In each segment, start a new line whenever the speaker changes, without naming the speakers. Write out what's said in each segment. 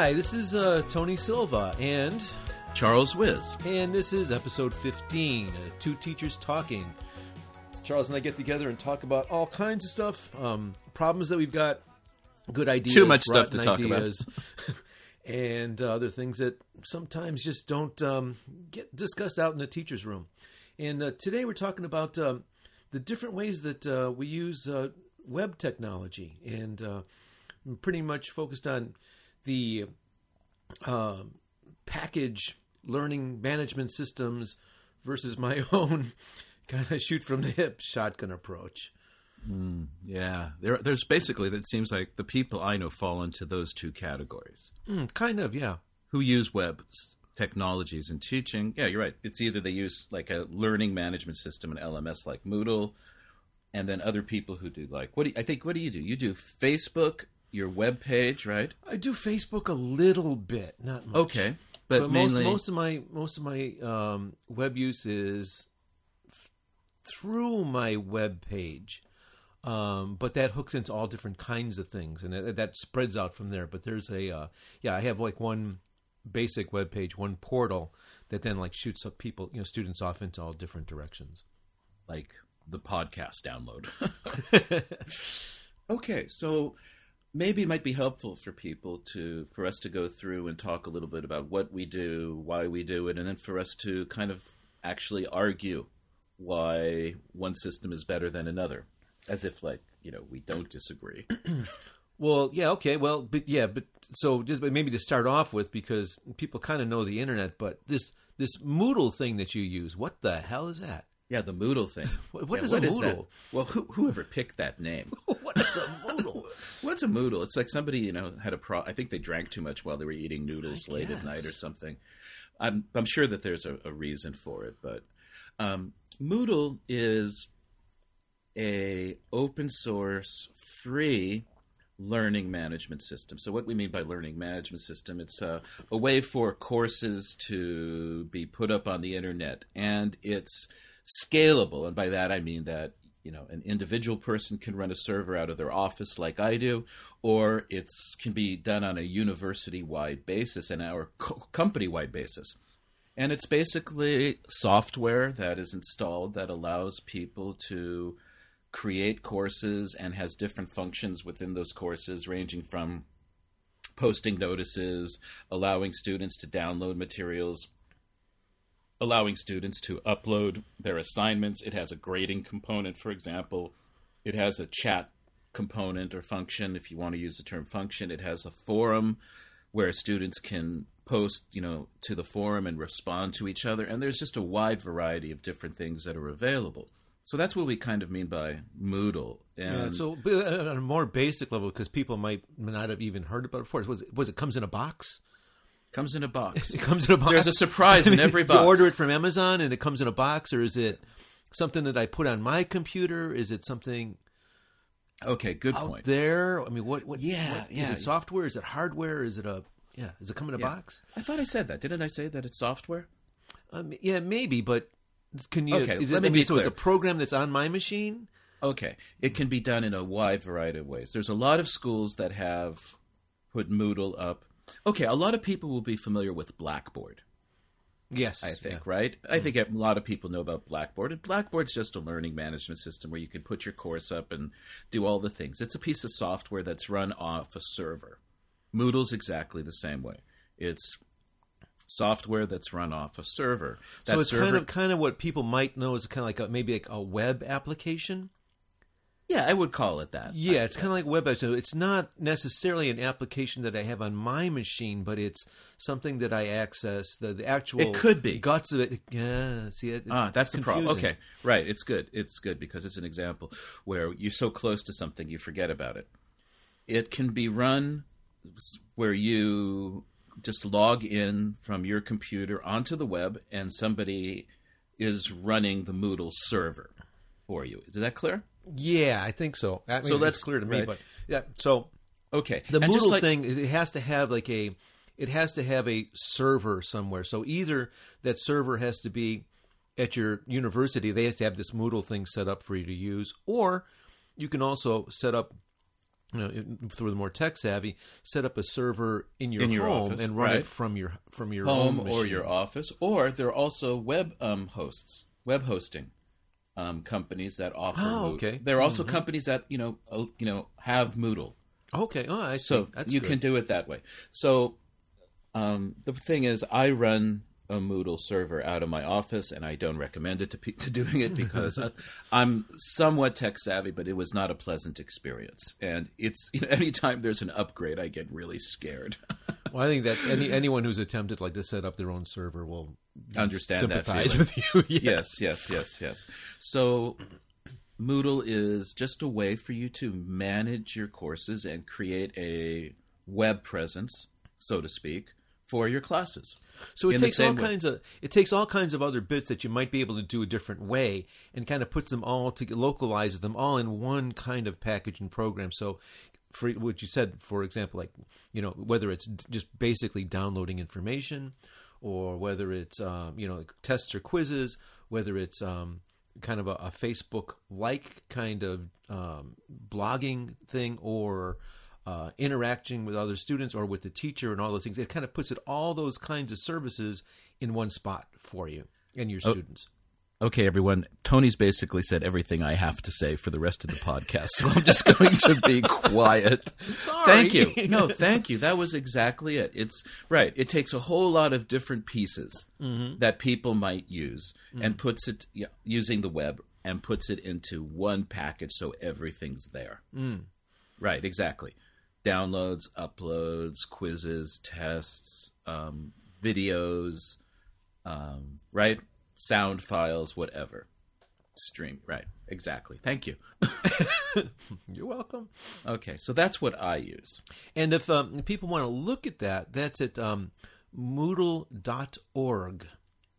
Hi, this is uh, Tony Silva, and
Charles Wiz.
and this is episode 15, uh, Two Teachers Talking. Charles and I get together and talk about all kinds of stuff, um, problems that we've got, good ideas,
Too much stuff to talk about.
and uh, other things that sometimes just don't um, get discussed out in the teacher's room. And uh, today we're talking about um, the different ways that uh, we use uh, web technology, and uh, I'm pretty much focused on the uh, package learning management systems versus my own kind of shoot from the hip shotgun approach.
Yeah, there, there's basically it seems like the people I know fall into those two categories.
Mm, kind of, yeah.
Who use web technologies in teaching? Yeah, you're right. It's either they use like a learning management system, an LMS like Moodle, and then other people who do like what do you, I think what do you do? You do Facebook, your web page, right?
I do Facebook a little bit, not much.
Okay, but,
but,
mainly
most most of my most of my um, web use is f- through my web page. Um, but that hooks into all different kinds of things, and that, that spreads out from there. But there's a uh, yeah, I have like one basic web page, one portal that then like shoots up people, you know, students off into all different directions.
like the podcast download. okay, so maybe it might be helpful for people to for us to go through and talk a little bit about what we do, why we do it, and then for us to kind of actually argue why one system is better than another, as if like you know we don't disagree.
Well, yeah, okay, well, but yeah, but so just but maybe to start off with, because people kind of know the internet, but this this Moodle thing that you use, what the hell is that?
yeah, the Moodle thing.
What- what
Yeah,
is a
that?
Moodle?
Well, who, whoever picked that name?
what is a Moodle?
What's a Moodle? It's like somebody you know had a pro. I think they drank too much while they were eating noodles
I
late
guess.
at night or something. I'm I'm sure that there's a, a reason for it, but um, Moodle is a open source free learning management system. So what we mean by learning management system, it's a, a way for courses to be put up on the internet and it's scalable. And by that I mean that you know an individual person can run a server out of their office like I do, or it's can be done on a university wide basis and our co- company wide basis. And it's basically software that is installed that allows people to create courses and has different functions within those courses, ranging from posting notices, allowing students to download materials, allowing students to upload their assignments. It has a grading component, for example. It has a chat component or function, if you want to use the term function. It has a forum where students can post, you know, to the forum and respond to each other. And there's just a wide variety of different things that are available. So that's what we kind of mean by Moodle. And
Yeah, so but on a more basic level, because people might not have even heard about it before, was it, was it comes in a box?
Comes in a box.
It comes in a box.
There's a surprise in every box.
You order it from Amazon and it comes in a box, or is it something that I put on my computer? Is it something
Okay, good
out
point.
there? I mean, what? what
Yeah,
what- Is
yeah.
it software? Is it hardware? Is it a yeah? Does it come in a
Yeah.
box?
I thought I said that. Didn't I say that it's software?
Um, yeah, maybe, but can you?
Okay,
is
let
it,
me be
so it's a program that's on my machine.
Okay. It can be done in a wide variety of ways. There's a lot of schools that have put Moodle up. Okay, a lot of people will be familiar with Blackboard,
Yes,
I think,
yeah.
right? I think mm. a lot of people know about Blackboard. And Blackboard's just a learning management system where you can put your course up and do all the things. It's a piece of software that's run off a server. Moodle's exactly the same way. It's software that's run off a server. That
So it's
server,
kind of kind of what people might know is kind of like a, maybe like a web application.
Yeah, I would call it that.
Yeah, it's kind of like web app. So it's not necessarily an application that I have on my machine, but it's something that I access. The, the actual
It could be.
guts of it. Yeah, see, it,
Ah, that's the problem. Okay, right. It's good. It's good because it's an example where you're so close to something you forget about it. It can be run where you just log in from your computer onto the web and somebody is running the Moodle server for you. Is that clear?
Yeah, I think so. I mean,
So that's-
clear to me,
right.
but yeah. So
Okay.
the
And
Moodle
like-
thing is it has to have like a it has to have a server somewhere. So either that server has to be at your university, they have to have this Moodle thing set up for you to use, or you can also set up you know, for the more tech savvy, set up a server in your
In your
home
office,
and run
right.
it from your from your
home or your office, or there are also web um, hosts, web hosting um, companies that offer.
Oh,
Moodle.
okay. Mm-hmm.
There are also companies that you know uh, you know have Moodle,
Okay, oh, I see.
so
That's
you
good.
can do it that way. So um, the thing is, I run a Moodle server out of my office, and I don't recommend it to pe- to doing it because I, I'm somewhat tech savvy, but it was not a pleasant experience. And it's you know, anytime there's an upgrade, I get really scared.
Well, I think that any anyone who's attempted like to set up their own server will
Understand that
sympathize
feeling.
with you. Yeah.
yes, yes, yes, yes. So Moodle is just a way for you to manage your courses and create a web presence, so to speak, for your classes.
So it takes all
way.
kinds of it takes all kinds of other bits that you might be able to do a different way, and kind of puts them all to localizes them all in one kind of package and program. So, for what you said, for example, like you know whether it's just basically downloading information, or whether it's um, you know tests or quizzes, whether it's um, kind of a, a Facebook like kind of um, blogging thing, or uh, interacting with other students or with the teacher and all those things. It kind of puts it all those kinds of services in one spot for you and your students.
Okay, everyone. Tony's basically said everything I have to say for the rest of the podcast, so I'm just going to be quiet.
Sorry.
Thank you. No, thank you. That was exactly it. It's right. It takes a whole lot of different pieces that people might use and puts it yeah, using the web and puts it into one package so everything's there. Right, exactly. Downloads, uploads, quizzes, tests, um, videos, um, right? Sound files, whatever. Stream, right? Exactly. Thank you.
You're welcome.
Okay, so that's what I use.
And if um, people want to look at that, that's at um, moodle.org.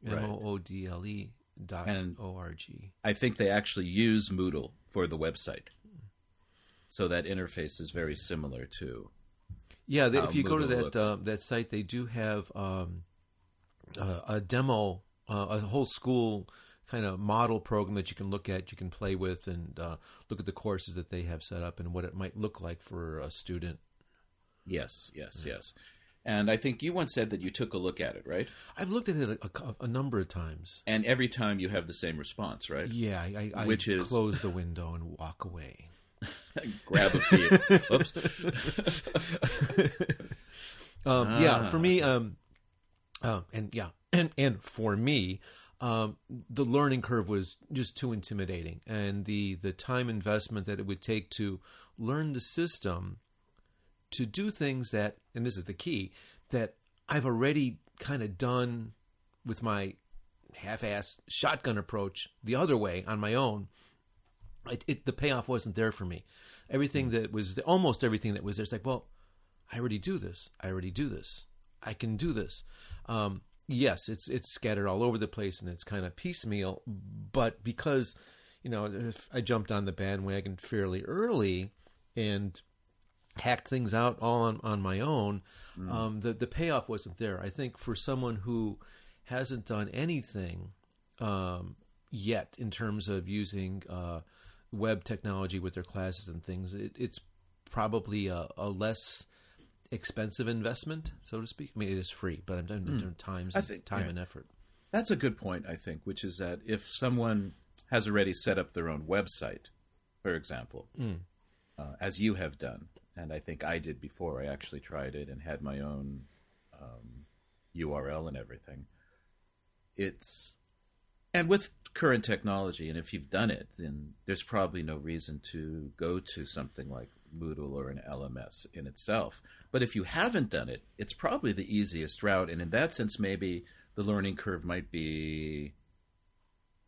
M O O D L E dot
And-
O R G.
I think they actually use Moodle for the website. So that interface is very similar to.
Yeah, they, if you go to that uh, that site, they do have um, uh, a demo, uh, a whole school kind of model program that you can look at, you can play with, and uh, look at the courses that they have set up and what it might look like for a student.
Yes, yes, yes. And I think you once said that you took a look at it, right?
I've looked at it a, a, a number of times.
And every time you have the same response, right?
Yeah, I, I, I
Which is-
close the window and walk away.
Grab a beer. Oops.
Um, Yeah,
Ah.
for me, um, uh, and yeah, and and for me, um, the learning curve was just too intimidating, and the the time investment that it would take to learn the system, to do things that, and this is the key, that I've already kind of done with my half-ass shotgun approach the other way on my own. It, it the payoff wasn't there for me. Everything that was almost everything that was there. It's like, well, I already do this. I already do this. I can do this. Um, yes, it's it's scattered all over the place and it's kind of piecemeal. But because you know, if I jumped on the bandwagon fairly early and hacked things out all on, on my own, um, the the payoff wasn't there. I think for someone who hasn't done anything um, yet in terms of using uh, web technology with their classes and things, it, it's probably a, a less expensive investment, so to speak. I mean, it is free, but I'm talking mm. times,
I think-
time
yeah.
and effort.
That's a good point, I think, which is that if someone has already set up their own website, for example, uh, as you have done, and I think I did before, I actually tried it and had my own um, URL and everything. It's and with current technology, and if you've done it, then there's probably no reason to go to something like Moodle or an LMS in itself. But if you haven't done it, it's probably the easiest route, and in that sense, maybe the learning curve might be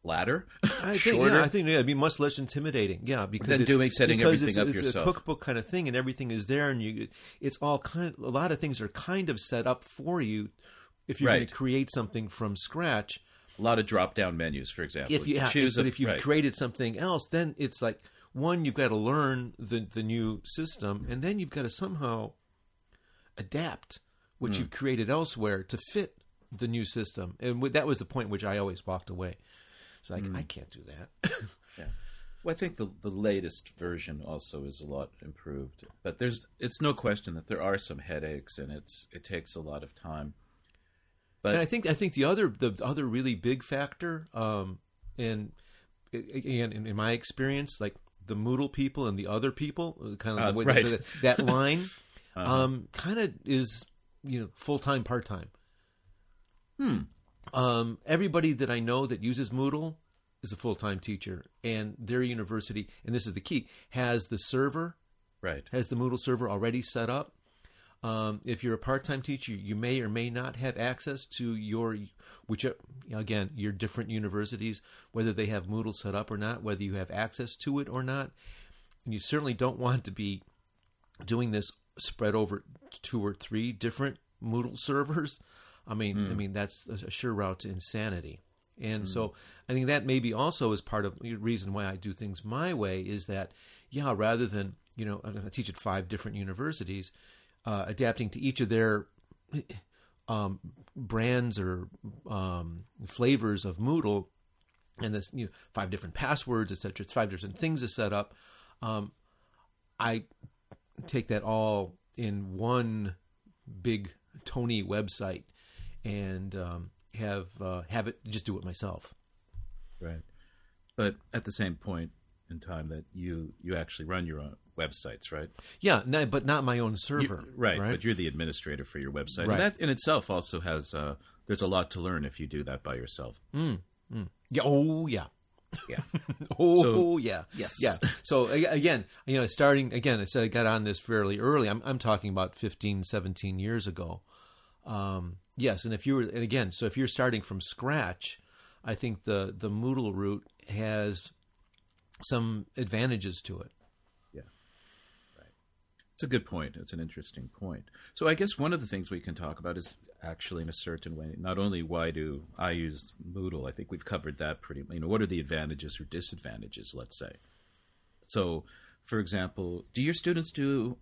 flatter,
I think,
shorter.
yeah, I think yeah, it'd be much less intimidating. Yeah, because
Than
it's,
doing- setting
because
everything
it's,
up
it's
yourself.
a cookbook kind of thing, and everything is there, and you, it's all kind. Of, a lot of things are kind of set up for you. If you're going to create something from scratch,
a lot of drop-down menus, for example.
if you
To
ha-
choose
but
a-
if you've
right.
created something else, then it's like one, you've got to learn the the new system, and then you've got to somehow adapt what
Hmm.
you've created elsewhere to fit the new system. And that was the point which I always walked away. It's like
Hmm.
I can't do that.
Well, I think the the latest version also is a lot improved, but there's it's no question that there are some headaches and it's it takes a lot of time.
But and I think I think the other the other really big factor, um, and again in, in my experience, like the Moodle people and the other people, uh, kind of
Uh,
the way
right.
that, that line,
Uh-huh.
um, kind of is you know full time part time.
Hmm.
Um, everybody that I know that uses Moodle is a full time teacher, and their university, and this is the key, has the server,
right,
has the Moodle server already set up. Um, if you're a part time teacher, you may or may not have access to your, which uh, again, your different universities, whether they have Moodle set up or not, whether you have access to it or not. And you certainly don't want to be doing this spread over two or three different Moodle servers. I mean, I hmm. mean that's a sure route to insanity. And hmm. so I think that maybe also is part of the reason why I do things my way is that, yeah, rather than, you know, I teach at five different universities, uh, adapting to each of their um, brands or um, flavors of Moodle and this, you know, five different passwords, etc. It's five different things to set up. Um, I take that all in one big Tony website and um, have uh, have it just do it myself.
right. But at the same point in time that you you actually run your own websites, right?
Yeah, no, but not my own server.
You- right, but you're the administrator for your website.
Right.
And that in itself also has uh, there's a lot to learn if you do that by yourself.
yeah. Oh yeah.
Yeah.
Oh
So-
yeah.
Yes.
Yeah. So again, you know, starting again, I said I got on this fairly early. I'm I'm talking about 15, 17 years ago. Um, yes, and if you were and again, so if you're starting from scratch, I think the the Moodle route has some advantages to it. Yeah, right.
It's a good point. It's an interesting point. So I guess one of the things we can talk about is actually in a certain way, not only why do I use Moodle, I think we've covered that pretty you know, what are the advantages or disadvantages, let's say. So, for example, do your students do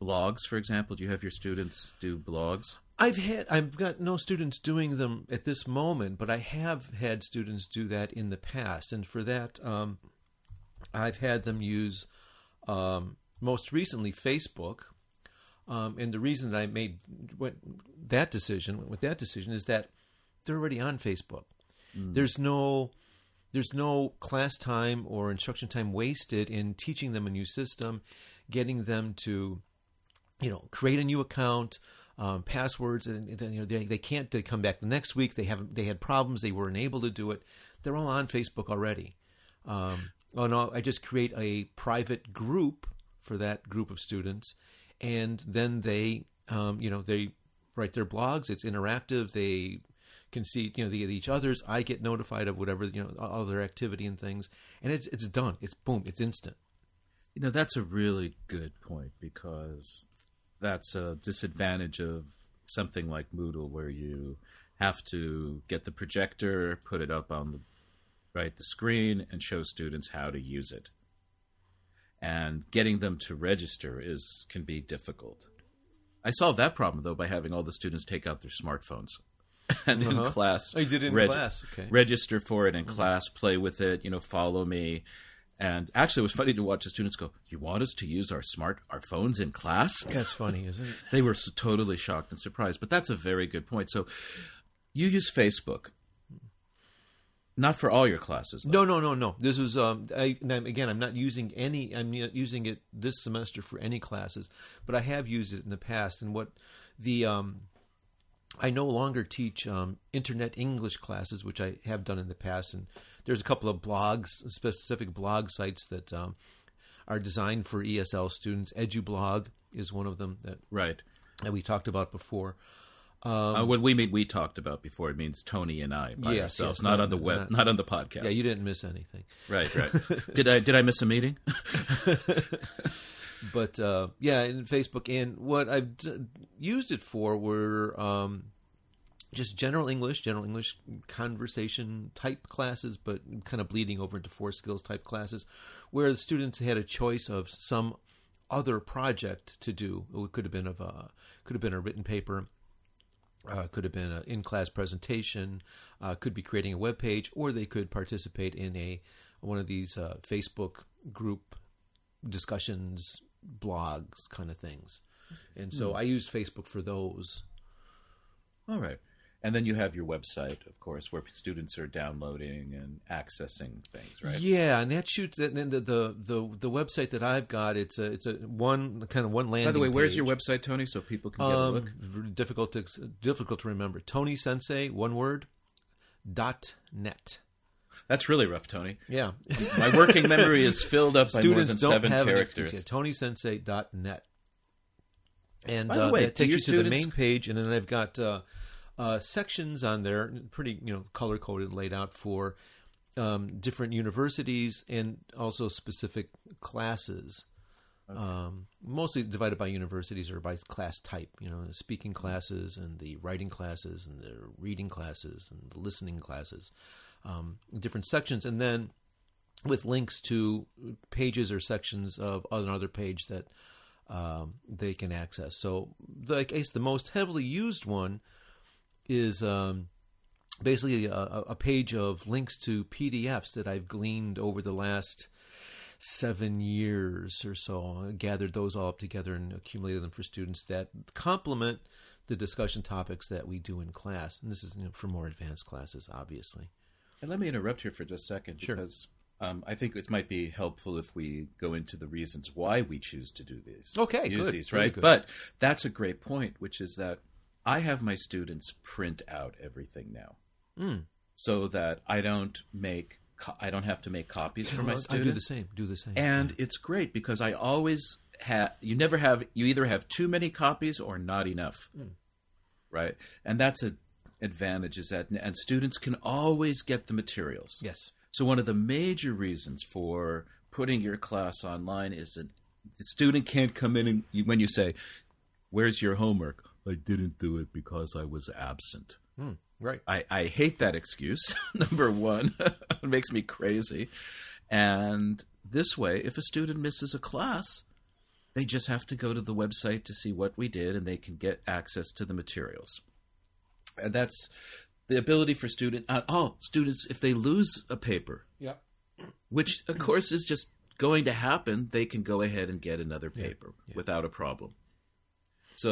blogs, for example? Do you have your students do blogs?
I've had I've got no students doing them at this moment, but I have had students do that in the past, and for that, um, I've had them use um, most recently Facebook. Um, and the reason that I made that decision went with that decision is that they're already on Facebook. There's no there's no class time or instruction time wasted in teaching them a new system, getting them to you know create a new account um, passwords and then you know they, they can't they come back the next week they haven't they had problems they weren't able to do it they're all on facebook already um, oh no i just create a private group for that group of students and then they um, you know they write their blogs. It's interactive. They can see you know they get each other's. I get notified of whatever you know all their activity and things and it's it's done. It's boom it's instant.
You know, that's a really good point because that's a disadvantage of something like Moodle where you have to get the projector, put it up on the right the screen and show students how to use it. And getting them to register is can be difficult. I solved that problem though by having all the students take out their smartphones and in
Uh-huh.
class
Oh, you did it in
reg-
class, okay. Mm-hmm.
register for it in class, play with it, you know, follow me. And actually, it was funny to watch the students go, "You want us to use our smart our phones in class?"
that's funny isn't it
They were so totally shocked and surprised. But that's a very good point. So, you use Facebook, not for all your classes. Though.
No, no, no, no. This was um. I, I'm- again, I'm not using any. I'm not using it this semester for any classes, but I have used it in the past. And what the um, I no longer teach um, internet English classes, which I have done in the past. And there's a couple of blogs, specific blog sites that um, are designed for ESL students. EduBlog is one of them that,
Right.
that we talked about before.
Uh, when we mean we talked about before, it means Tony and I by
Yes,
ourselves,
yes,
not,
not-
on the web,
not-
not, on the podcast.
Yeah, you didn't miss anything.
right, right. did I did I miss a meeting?
but uh, yeah, in Facebook, and what I've d- used it for were um, just general English, general English conversation type classes, but kind of bleeding over into four skills type classes, where the students had a choice of some other project to do. It could have been of a could have been a written paper. Uh, could have been an in-class presentation, uh, could be creating a web page, or they could participate in a one of these uh, Facebook group discussions, blogs, kind of things. And so I used Facebook for those.
All right. And then you have your website, of course, where students are downloading and accessing things, right?
Yeah, and that shoots. And then the, the the the website that I've got, it's a it's a one kind of one landing.
By the way, where's your website, Tony, so people can get a
Um,
look?
difficult to difficult to remember. Tony Sensei, one word. Dot net.
That's really rough, Tony.
Yeah,
My working memory is filled up by more
students
than
don't
seven
have an
characters.
excuse. Yeah, TonySensei.net. And
By the
uh,
way,
that takes
your
you to the main page, and then I've got uh, uh, sections on there, pretty you know color coded, laid out for um, different universities and also specific classes. Um, mostly divided by universities or by class type. You know, the speaking classes and the writing classes and the reading classes and the listening classes. Um, different sections, and then with links to pages or sections of another page that um, they can access. So, the, I guess the most heavily used one is um, basically a, a page of links to PDFs that I've gleaned over the last seven years or so. I gathered those all up together and accumulated them for students that complement the discussion topics that we do in class. And this is you know, for more advanced classes, obviously.
And let me interrupt here for just a second
Sure.
because um, I think it might be helpful if we go into the reasons why we choose to do these.
Okay,
use
good.
these, right?
good.
But that's a great point, which is that I have my students print out everything now,
Mm.
so that I don't make co- I don't have to make copies for my
I
students.
do the same. Do the same.
and it's great because I always have you never have you either have too many copies or not enough, right? And that's a advantage is that and students can always get the materials.
yes.
So one of the major reasons for putting your class online is that the student can't come in and you, when you say, "Where's your homework?" I didn't do it because I was absent.
Mm, right.
I, I hate that excuse. Number one, it makes me crazy. And this way, if a student misses a class, they just have to go to the website to see what we did and they can get access to the materials. And that's the ability for student uh, oh students if they lose a paper
Yeah.
which of course is just going to happen they can go ahead and get another paper without a problem so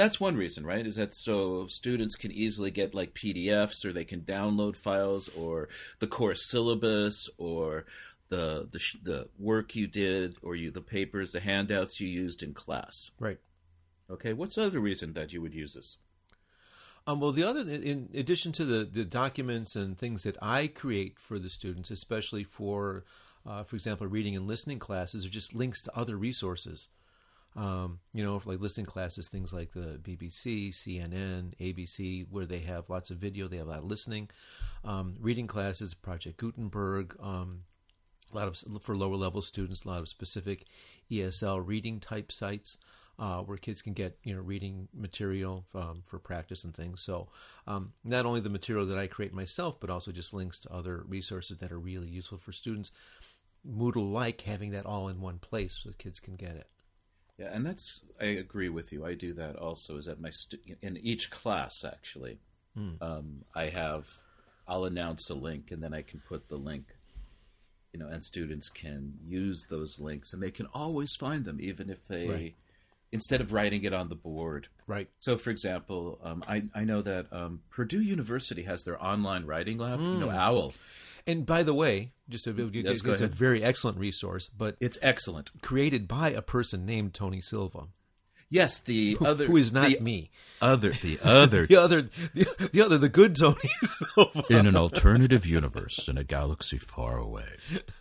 that's one reason right is that so students can easily get like pdfs or they can download files or the course syllabus or the the, the work you did or you the papers the handouts you used in class
Right.
okay what's the other reason that you would use this
Um, well, the other, in addition to the, the documents and things that I create for the students, especially for, uh, for example, reading and listening classes, are just links to other resources. Um, you know, like listening classes, things like the BBC, CNN, ABC, where they have lots of video, they have a lot of listening. Um, reading classes, Project Gutenberg, um, a lot of for lower level students, a lot of specific ESL reading type sites uh, where kids can get you know reading material um, for practice and things. So um, not only the material that I create myself, but also just links to other resources that are really useful for students. Moodle like having that all in one place so kids can get it.
Yeah, and that's I agree with you. I do that also. Is that my stu- in each class actually, um, I have I'll announce a link and then I can put the link, you know, and students can use those links and they can always find them even if they
Right.
instead of writing it on the board.
Right.
So, for example, um, I I know that um, Purdue University has their online writing lab. You know, OWL.
And by the way, just a,
Yes, go
it's a very excellent resource, but
It's excellent.
created by a person named Tony Silva,
Yes, the other
who is not
the
me.
other the other
The other, the, the other, the good Tony Silva.
in an alternative universe in a galaxy far away.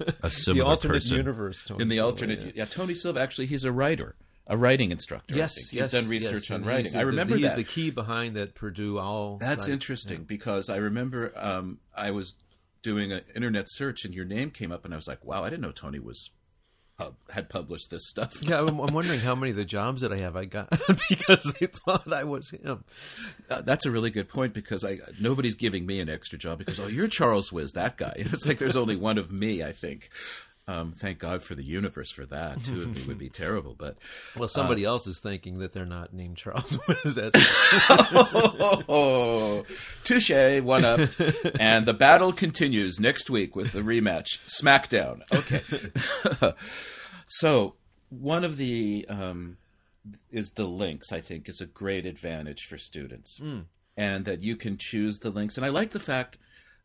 A
the
similar
alternate
person
universe. Tony
in the
Silva,
alternate.
yeah.
Yeah. Tony Silva actually he's a writer, a writing instructor. I
Yes,
think.
yes,
he's done research
yes,
on writing.
he's
I
the-
remember
he's
that.
the key behind that Purdue all.
That's
site.
interesting because I remember um, I was doing an internet search and your name came up and I was like, wow, I didn't know Tony was pub- had published this stuff.
Yeah, I'm, I'm wondering how many of the jobs that I have I got because they thought I was him.
Uh, that's a really good point because I nobody's giving me an extra job because oh you're Charles Wiz that guy. It's like there's only one of me I think. Um, thank God for the universe for that. Two of me would be terrible, but
Well, somebody else is thinking that they're not named Charles. What is that?
oh, touche, one up, and the battle continues next week with the rematch, SmackDown. Okay, so one of the um, is the links. I think is a great advantage for students, and that you can choose the links. And I like the fact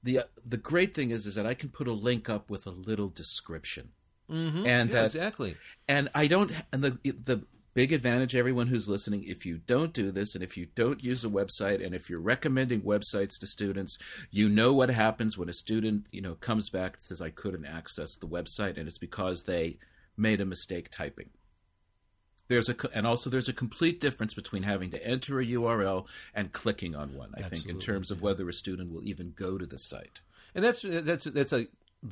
the the great thing is is that I can put a link up with a little description, mm-hmm. and
yeah,
that
exactly.
and I don't and the the big advantage everyone who's listening if you don't do this and if you don't use a website and if you're recommending websites to students you know what happens when a student you know comes back and says I couldn't access the website and it's because they made a mistake typing there's a and also there's a complete difference between having to enter a URL and clicking on one I think in terms of whether a student will even go to the site.
And that's that's that's a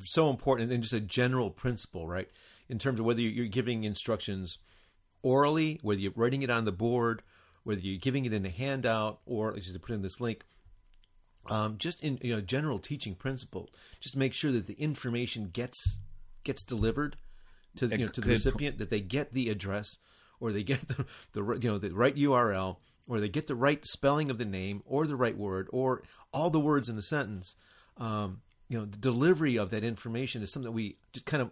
so important and just a general principle right? In terms of whether you're giving instructions orally whether you're writing it on the board whether you're giving it in a handout or just to put in this link um, just in you know general teaching principle just make sure that the information gets gets delivered to the, you know to the recipient that they get the address or they get the, the you know the right URL or they get the right spelling of the name or the right word or all the words in the sentence um, you know the delivery of that information is something that we just kind of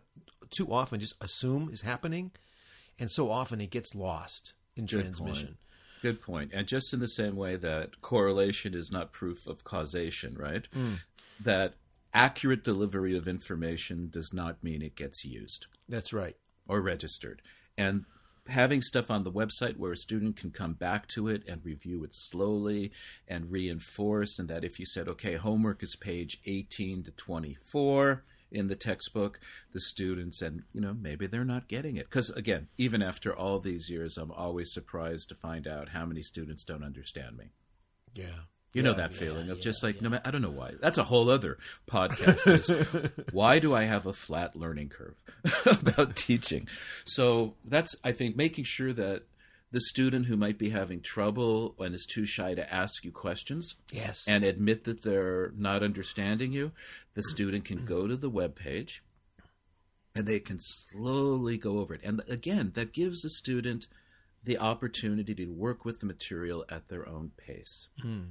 too often just assume is happening and so often it gets lost in
Good
transmission
point. Good point. And just in the same way that correlation is not proof of causation, right? That accurate delivery of information does not mean it gets used
that's right
or registered. And having stuff on the website where a student can come back to it and review it slowly and reinforce, and that if you said, okay, homework is page 18 to 24 in the textbook, the students, and you know, maybe they're not getting it. Because again, even after all these years, I'm always surprised to find out how many students don't understand me.
yeah
You know that
yeah,
feeling of
yeah,
just like no matter, I don't know why. That's a whole other podcast. Is why do I have a flat learning curve about teaching? So that's I think making sure that the student who might be having trouble and is too shy to ask you questions
yes
and admit that they're not understanding you, the student can go to the web page and they can slowly go over it. And again, that gives the student the opportunity to work with the material at their own pace. Hmm.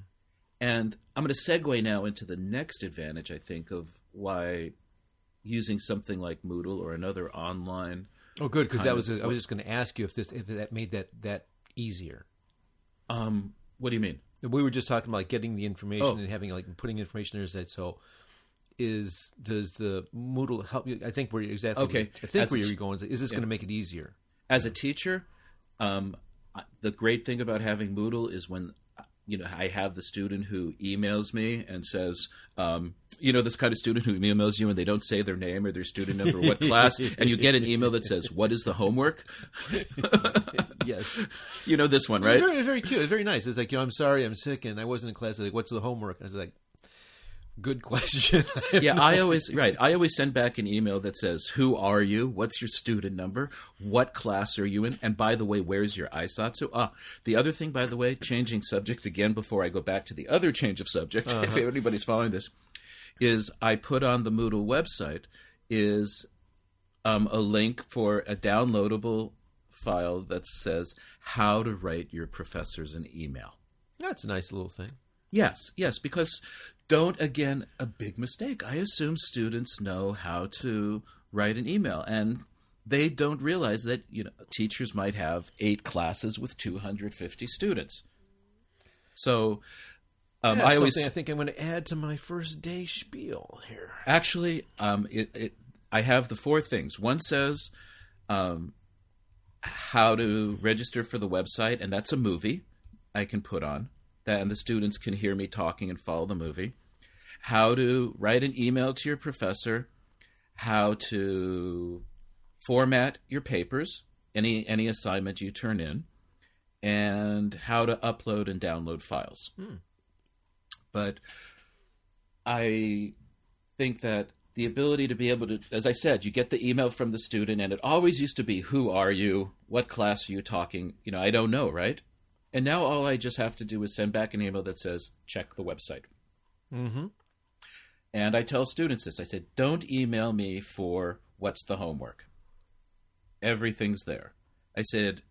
And I'm going to segue now into the next advantage, I think, of why using something like Moodle or another online.
oh good because that was
of
I was just going to ask you if this if that made that that easier
Um, what do you mean?
we were just talking about like getting the information
Oh.
and having like putting information there that so is does the Moodle help you? I think where you're exactly
Okay.
I think
As
where you're going is this going to make it easier?
as a teacher, um, the great thing about having Moodle is when you know I have the student who emails me and says, um, you know, this kind of student who emails you and they don't say their name or their student number, or what class, and you get an email that says, "What is the homework?"
Yes,
You know this one, right?
Very very cute. It's very nice. It's like you know I'm sorry I'm sick and I wasn't in class. Like what's the homework? I was like, good question.
yeah, I always right. I always send back an email that says, "Who are you? What's your student number? What class are you in? And by the way, where's your aisatsu?" Ah, the other thing, by the way, changing subject again before I go back to the other change of subject. If anybody's following this, is I put on the Moodle website is um, a link for a downloadable file that says how to write your professors an email.
That's a nice little thing.
Yes, yes, because don't again a big mistake. I assume students know how to write an email and they don't realize that you know teachers might have 8 classes with 250 students. So um, I always
I think I'm going to add to my first day spiel here.
actually um, it, it I have the four things. One says um, how to register for the website, and that's a movie I can put on and the students can hear me talking and follow the movie. How to write an email to your professor, how to format your papers, any any assignment you turn in, and how to upload and download files. Hmm. But I think that the ability to be able to, as I said, you get the email from the student, and it always used to be, "Who are you? What class are you talking?" You know, I don't know, right? And now all I just have to do is send back an email that says, "Check the website."
Mm-hmm.
And I tell students this. I said, "Don't email me for What's the homework? Everything's there. I said,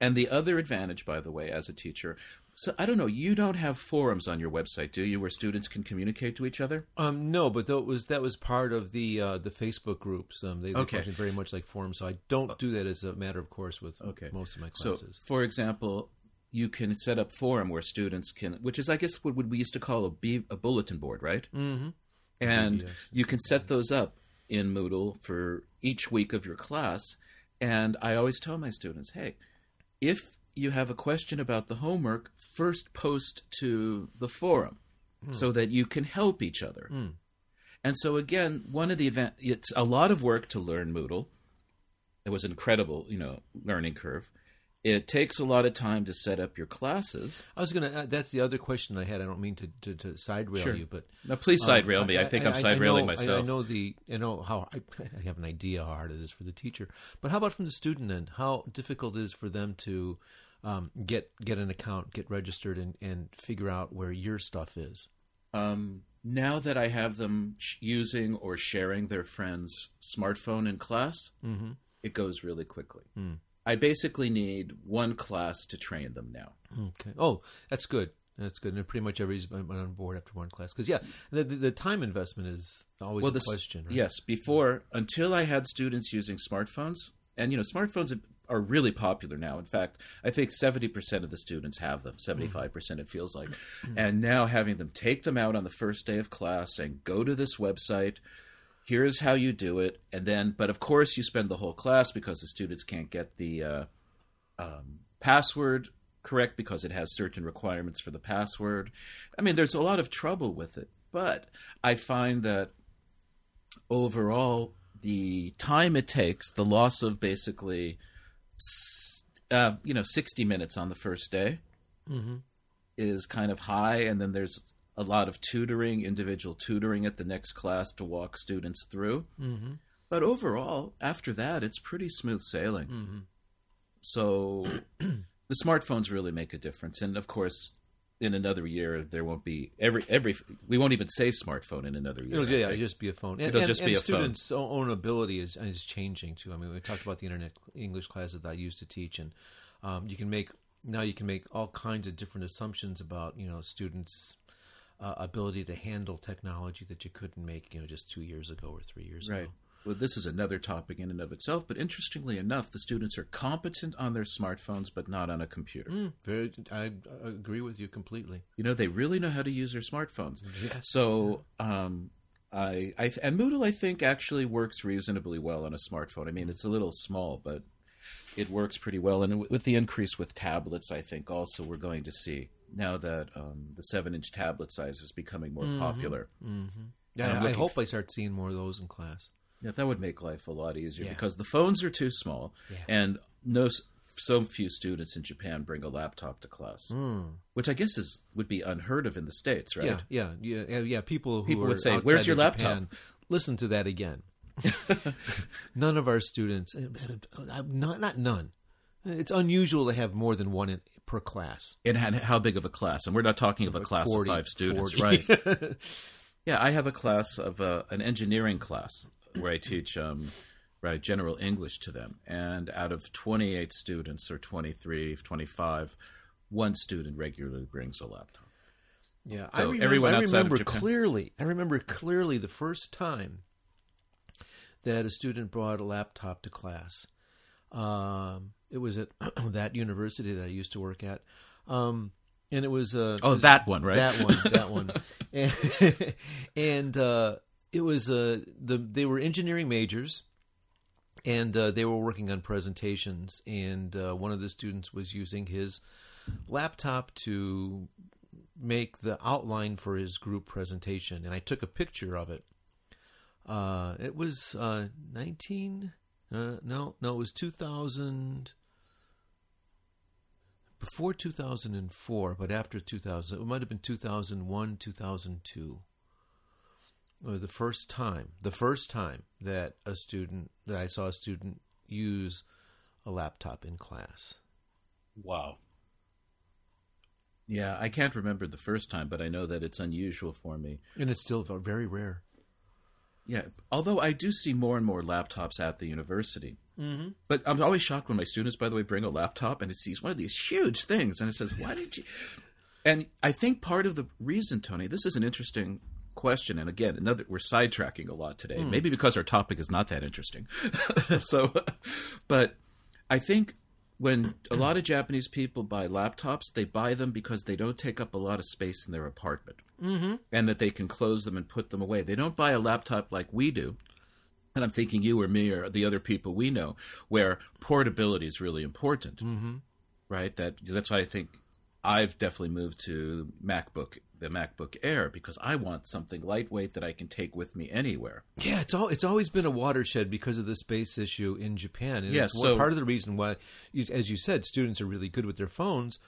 and the other advantage, by the way, as a teacher, so I don't know, you don't have forums on your website, do you, where students can communicate to each other?
Um, no, but that was that was part of the uh, the Facebook groups. Um, they, they
Okay.
function very much like forums, so I don't do that as a matter of course with
Okay.
most of my classes.
So, for example, you can set up forum where students can, which is, I guess, what we used to call a, B, a bulletin board, right?
mm-hmm.
and
BBS.
you can set those up in Moodle for each week of your class. And I always tell my students, hey, if you have a question about the homework, first post to the forum so that you can help each other.
Hmm.
And so again, one of the event it's a lot of work to learn Moodle. It was an incredible, you know, learning curve. It takes a lot of time to set up your classes.
I was gonna. Uh, that's the other question I had. I don't mean to to, to side rail
Sure.
you, but
Now, please
Um,
side rail me. I, think I, am side railing
know- I-
myself.
I, know the. I know how. I, I have an idea how hard it is for the teacher, but how about from the student end? How difficult it is for them to um, get get an account, get registered, and and figure out where your stuff is.
um, now that I have them sh- using or sharing their friend's smartphone in class,
Mm-hmm.
it goes really quickly.
Hmm.
I basically need one class to train them now.
Okay. Oh, that's good. That's good. And pretty much everybody's on board after one class because yeah, the, the time investment is always
well,
a
this,
question. Right?
yes, before until I had students using smartphones, and you know, smartphones are really popular now. In fact, I think seventy percent of the students have them. Seventy-five percent, it feels like. And now having them take them out on the first day of class and go to this website. Here's how you do it, and then, but of course, you spend the whole class because the students can't get the uh, um, password correct because it has certain requirements for the password. I mean, there's a lot of trouble with it, but I find that overall, the time it takes, the loss of basically, uh, you know, 60 minutes on the first day
Mm-hmm.
is kind of high, and then there's a lot of tutoring, individual tutoring at the next class to walk students through.
Mm-hmm.
But overall, after that, it's pretty smooth sailing.
Mm-hmm.
So the smartphones really make a difference, and of course, in another year there won't be every every we won't even say smartphone in another year.
It'll, yeah, it'll just be a phone. And,
It'll
and-
just be
and
a phone.
students' own ability is is changing too. I mean, we talked about the internet English classes that I used to teach, and um, you can make now you can make all kinds of different assumptions about you know students' uh, ability to handle technology that you couldn't make you know just two years ago or three years
Right.
ago.
Well, this is another topic in and of itself, but interestingly enough, the students are competent on their smartphones, but not on a computer.
Mm, very, I, agree with you completely.
You know, they really know how to use their smartphones.
Yes.
So, um, I, I and Moodle, I think, actually works reasonably well on a smartphone. I mean, it's a little small, but it works pretty well. And with the increase with tablets, I think also we're going to see now that um, the seven-inch tablet size is becoming more
Mhm.
popular.
Mm-hmm. Yeah, I hope
f-
I start seeing more of those in class.
Yeah, that would make life a lot easier
Yeah.
because the phones are too small,
Yeah.
and no, so few students in Japan bring a laptop to class,
Mm.
which I guess is would be unheard of in the states, right?
Yeah, yeah, yeah, yeah. People who
People would say, "Where's your laptop?"
Japan, listen to that again. none of our students, uh, not not none. It's unusual to have more than one in, per class.
And had- how big of a class? And we're not talking of a
Like
class
40,
of five students,
40.
right? Yeah, I have a class of uh, an engineering class where I teach um, right general English to them, and out of 28 students or 23, 25, one student regularly brings a laptop.
Yeah,
So
I remember,
everyone
I
of
remember
Japan-
clearly. I remember clearly the first time that a student brought a laptop to class. Um, it was at that university that I used to work at, um, and it was uh,
Oh, that one, right?
that one, that one, and, and uh, it was uh, the they were engineering majors, and uh, they were working on presentations, and uh, one of the students was using his laptop to make the outline for his group presentation, and I took a picture of it. Uh, it was uh, nineteen. Uh, no, no, it was two thousand. Before two thousand and four, but after two thousand, it might have been two thousand one, two thousand two. It was the first time, the first time that a student that I saw a student use a laptop in class.
Wow. Yeah, I can't remember the first time, but I know that it's unusual for me.
And it's still very rare.
Yeah. Although I do see more and more laptops at the university. Mm-hmm. But I'm always shocked when my students, by the way, bring a laptop and it sees one of these huge things and it says, "Why did you?" And I think part of the reason, Tony, this is an interesting question, and again, another we're sidetracking a lot today.
Hmm.
Maybe because our topic is not that interesting. so, but I think when a lot of Japanese people buy laptops, they buy them because they don't take up a lot of space in their apartment, mm-hmm. and that they can close them and put them away. They don't buy a laptop like we do. And I'm thinking you or me or the other people we know, where portability is really important, mm-hmm. right? That that's why I think I've definitely moved to MacBook, the MacBook Air, because I want something lightweight that I can take with me anywhere.
Yeah, it's all it's always been a watershed because of the space issue in Japan. And
Yes, so-
part of the reason why, as you said, students are really good with their phones.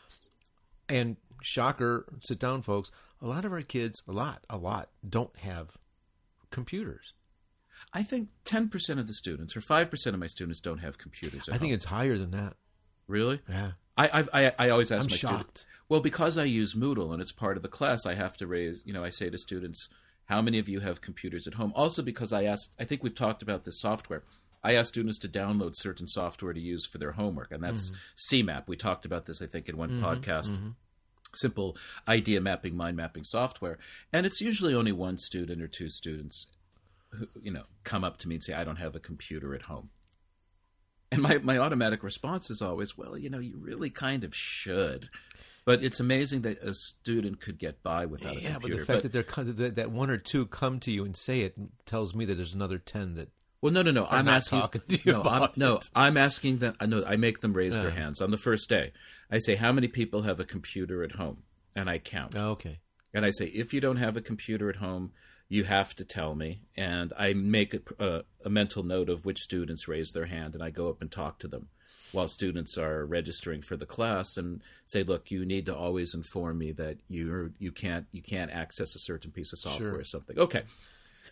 And shocker, sit down, folks. A lot of our kids, a lot, a lot, don't have computers.
I think 10% of the students or 5% of my students don't have computers
I think it's higher than that.
Really?
Yeah.
I, I, I, I always ask
I'm
my
shocked.
students. Well, because I use Moodle and it's part of the class, I have to raise, you know, I say to students, how many of you have computers at home? Also, because I asked, I think we've talked about this software. I ask students to download certain software to use for their homework, and that's mm-hmm. CMAP. We talked about this, I think, in one mm-hmm. podcast. Mm-hmm. Simple idea mapping, mind mapping software. And it's usually only one student or two students who, you know, come up to me and say, I don't have a computer at home. And my, my automatic response is always, well, you know, you really kind of should. But it's amazing that a student could get by without a
Yeah, but the fact that they're that, that one or two come to you and say it tells me that there's another ten that
well, no, no, no. I'm,
not
asking.
talking to you
no, I'm, no. I'm asking them. I know. I make them raise their
uh-huh.
hands on the first day. I say, how many people have a computer at home? And I count.
oh, okay.
And I say, if you don't have a computer at home, you have to tell me. And I make a, a, a mental note of which students raise their hand, and I go up and talk to them while students are registering for the class, and say, look, you need to always inform me that you you can't you can't access a certain piece of software
Sure.
or something. Okay,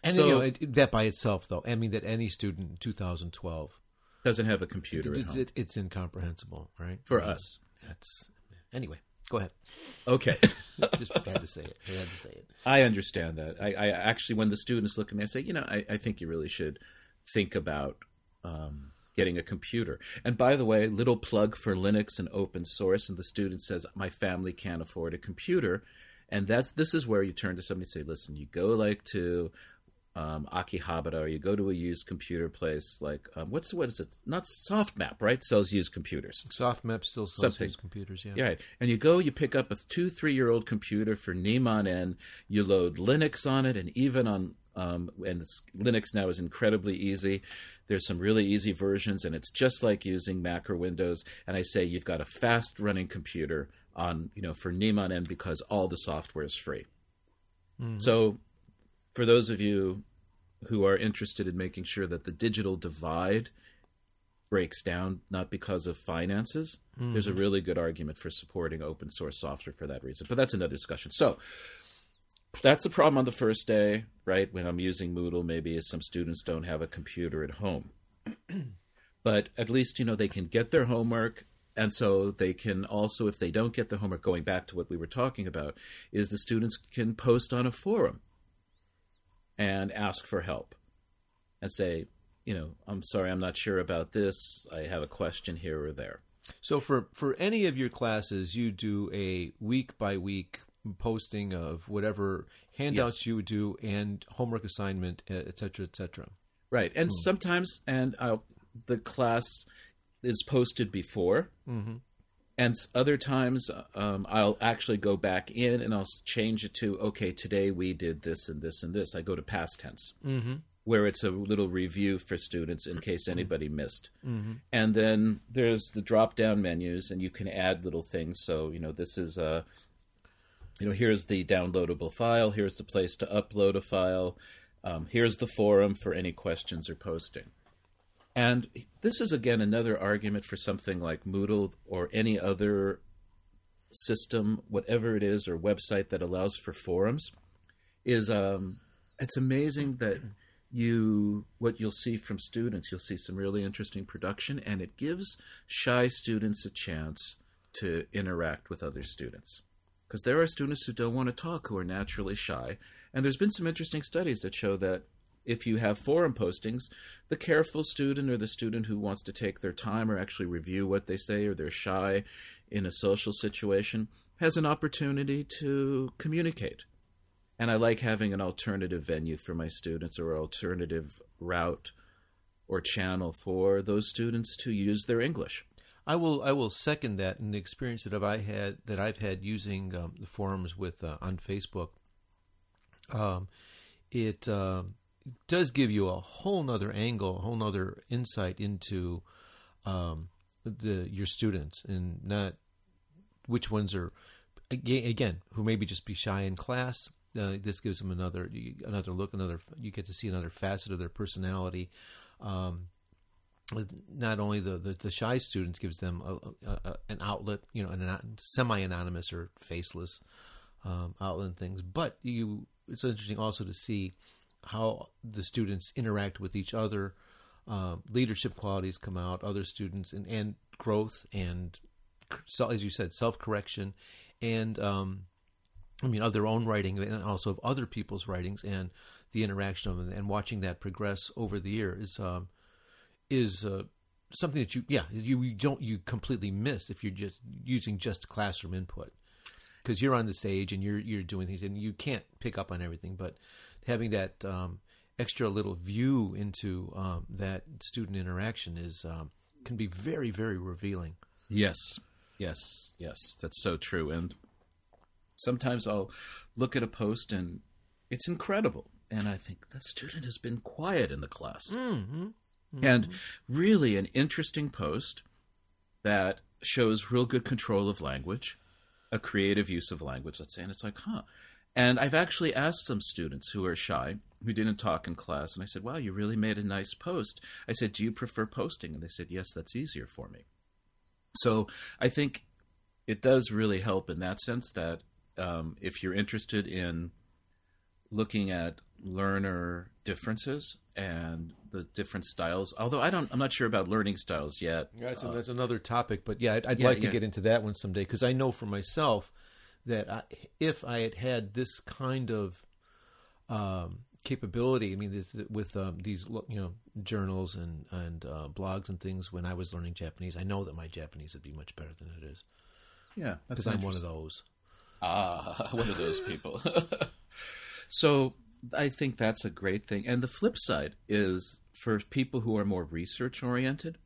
And
So-
you know it, that by itself, though, I mean that any student in 2012,
doesn't have a computer at
it's,
home
it, it's incomprehensible, right?
for us.
That's anyway. Go ahead.
Okay.
Just had to say it. I had to say it.
I understand that. I, I actually, when the students look at me, I say, you know, I, I think you really should think about um, getting a computer. And by the way, little plug for Linux and open source. And the student says, my family can't afford a computer. And that's this is where you turn to somebody and say, listen, you go like to um, Akihabara or you go to a used computer place like um, what's what is it? Not Sofmap, right? Sells used computers.
Sofmap still sells
Something.
used computers. Yeah.
Yeah, right. And you go, you pick up a two, three year old computer for Neiman N. You load Linux on it, and even on um, and it's, Linux now is incredibly easy. There's some really easy versions, and it's just like using Mac or Windows. And I say you've got a fast running computer on you know for Neiman N because all the software is free. So, for those of you who are interested in making sure that the digital divide breaks down not because of finances there's a mm-hmm. really good argument for supporting open source software for that reason but that's another discussion. So that's the problem on the first day right when i'm using moodle maybe some students don't have a computer at home. But at least you know they can get their homework and so they can also if they don't get the homework going back to what we were talking about is the students can post on a forum and ask for help and say you know i'm sorry i'm not sure about this i have a question here or there
So for for any of your classes, you do a week by week posting of whatever handouts
Yes.
you would do and homework assignment, et cetera, et cetera.
Right, and sometimes, and uh, the class is posted before, mm-hmm. And other times um, I'll actually go back in and I'll change it to okay, today we did this and this and this. I go to past tense, mm-hmm. where it's a little review for students in case anybody missed, mm-hmm. and then there's the drop down menus, and you can add little things. So you know, this is a you know, here's the downloadable file, here's the place to upload a file, um, here's the forum for any questions or posting. And this is again another argument for something like Moodle or any other system, whatever it is, or website that allows for forums. Is um, it's amazing that you what you'll see from students, you'll see some really interesting production, and it gives shy students a chance to interact with other students because there are students who don't want to talk who are naturally shy and there's been some interesting studies that show that if you have forum postings, the careful student or the student who wants to take their time or actually review what they say or they're shy in a social situation has an opportunity to communicate. And I like having an alternative venue for my students or alternative route or channel for those students to use their English.
I will I will second that in the experience that I had that I've had using um, the forums with uh, on Facebook. Um, it uh, does give you a whole nother angle, a whole nother insight into um, the your students and not which ones are again who maybe just be shy in class. Uh, this gives them another another look, another you get to see another facet of their personality. Um, not only the, the, the, shy students gives them a, a, a, an outlet, you know, an semi anonymous or faceless um, outlet and things, but you it's interesting also to see how the students interact with each other. Uh, leadership qualities come out, other students, and, and growth, and as you said, self correction, and um, I mean, of their own writing and also of other people's writings, and the interaction of them, and watching that progress over the year is um, is uh, something that you, yeah, you, you don't you completely miss if you're just using just classroom input because you're on the stage and you're you're doing things and you can't pick up on everything, but having that um, extra little view into um, that student interaction is um, can be very very revealing.
Yes, yes, yes, that's so true. And sometimes I'll look at a post and it's incredible, and I think that student has been quiet in the class, mm-hmm. Mm-hmm. and really an interesting post that shows real good control of language a creative use of language, let's say, and it's like, huh. And I've actually asked some students who are shy, who didn't talk in class, and I said, wow, you really made a nice post. I said, do you prefer posting? And they said, yes, that's easier for me. So I think it does really help in that sense that um, if you're interested in looking at learner differences and the different styles. Although I don't, I'm not sure about learning styles yet.
Yeah, so uh, that's another topic. But yeah, I'd, I'd yeah, like to get into that one someday because I know for myself that I, if I had had this kind of um, capability, I mean, this, with um, these you know journals and and uh, blogs and things when I was learning Japanese, I know that my Japanese would be much better than it is.
Yeah,
because I'm one of those.
Ah, one of those people. so I think that's a great thing. And the flip side is for people who are more research oriented,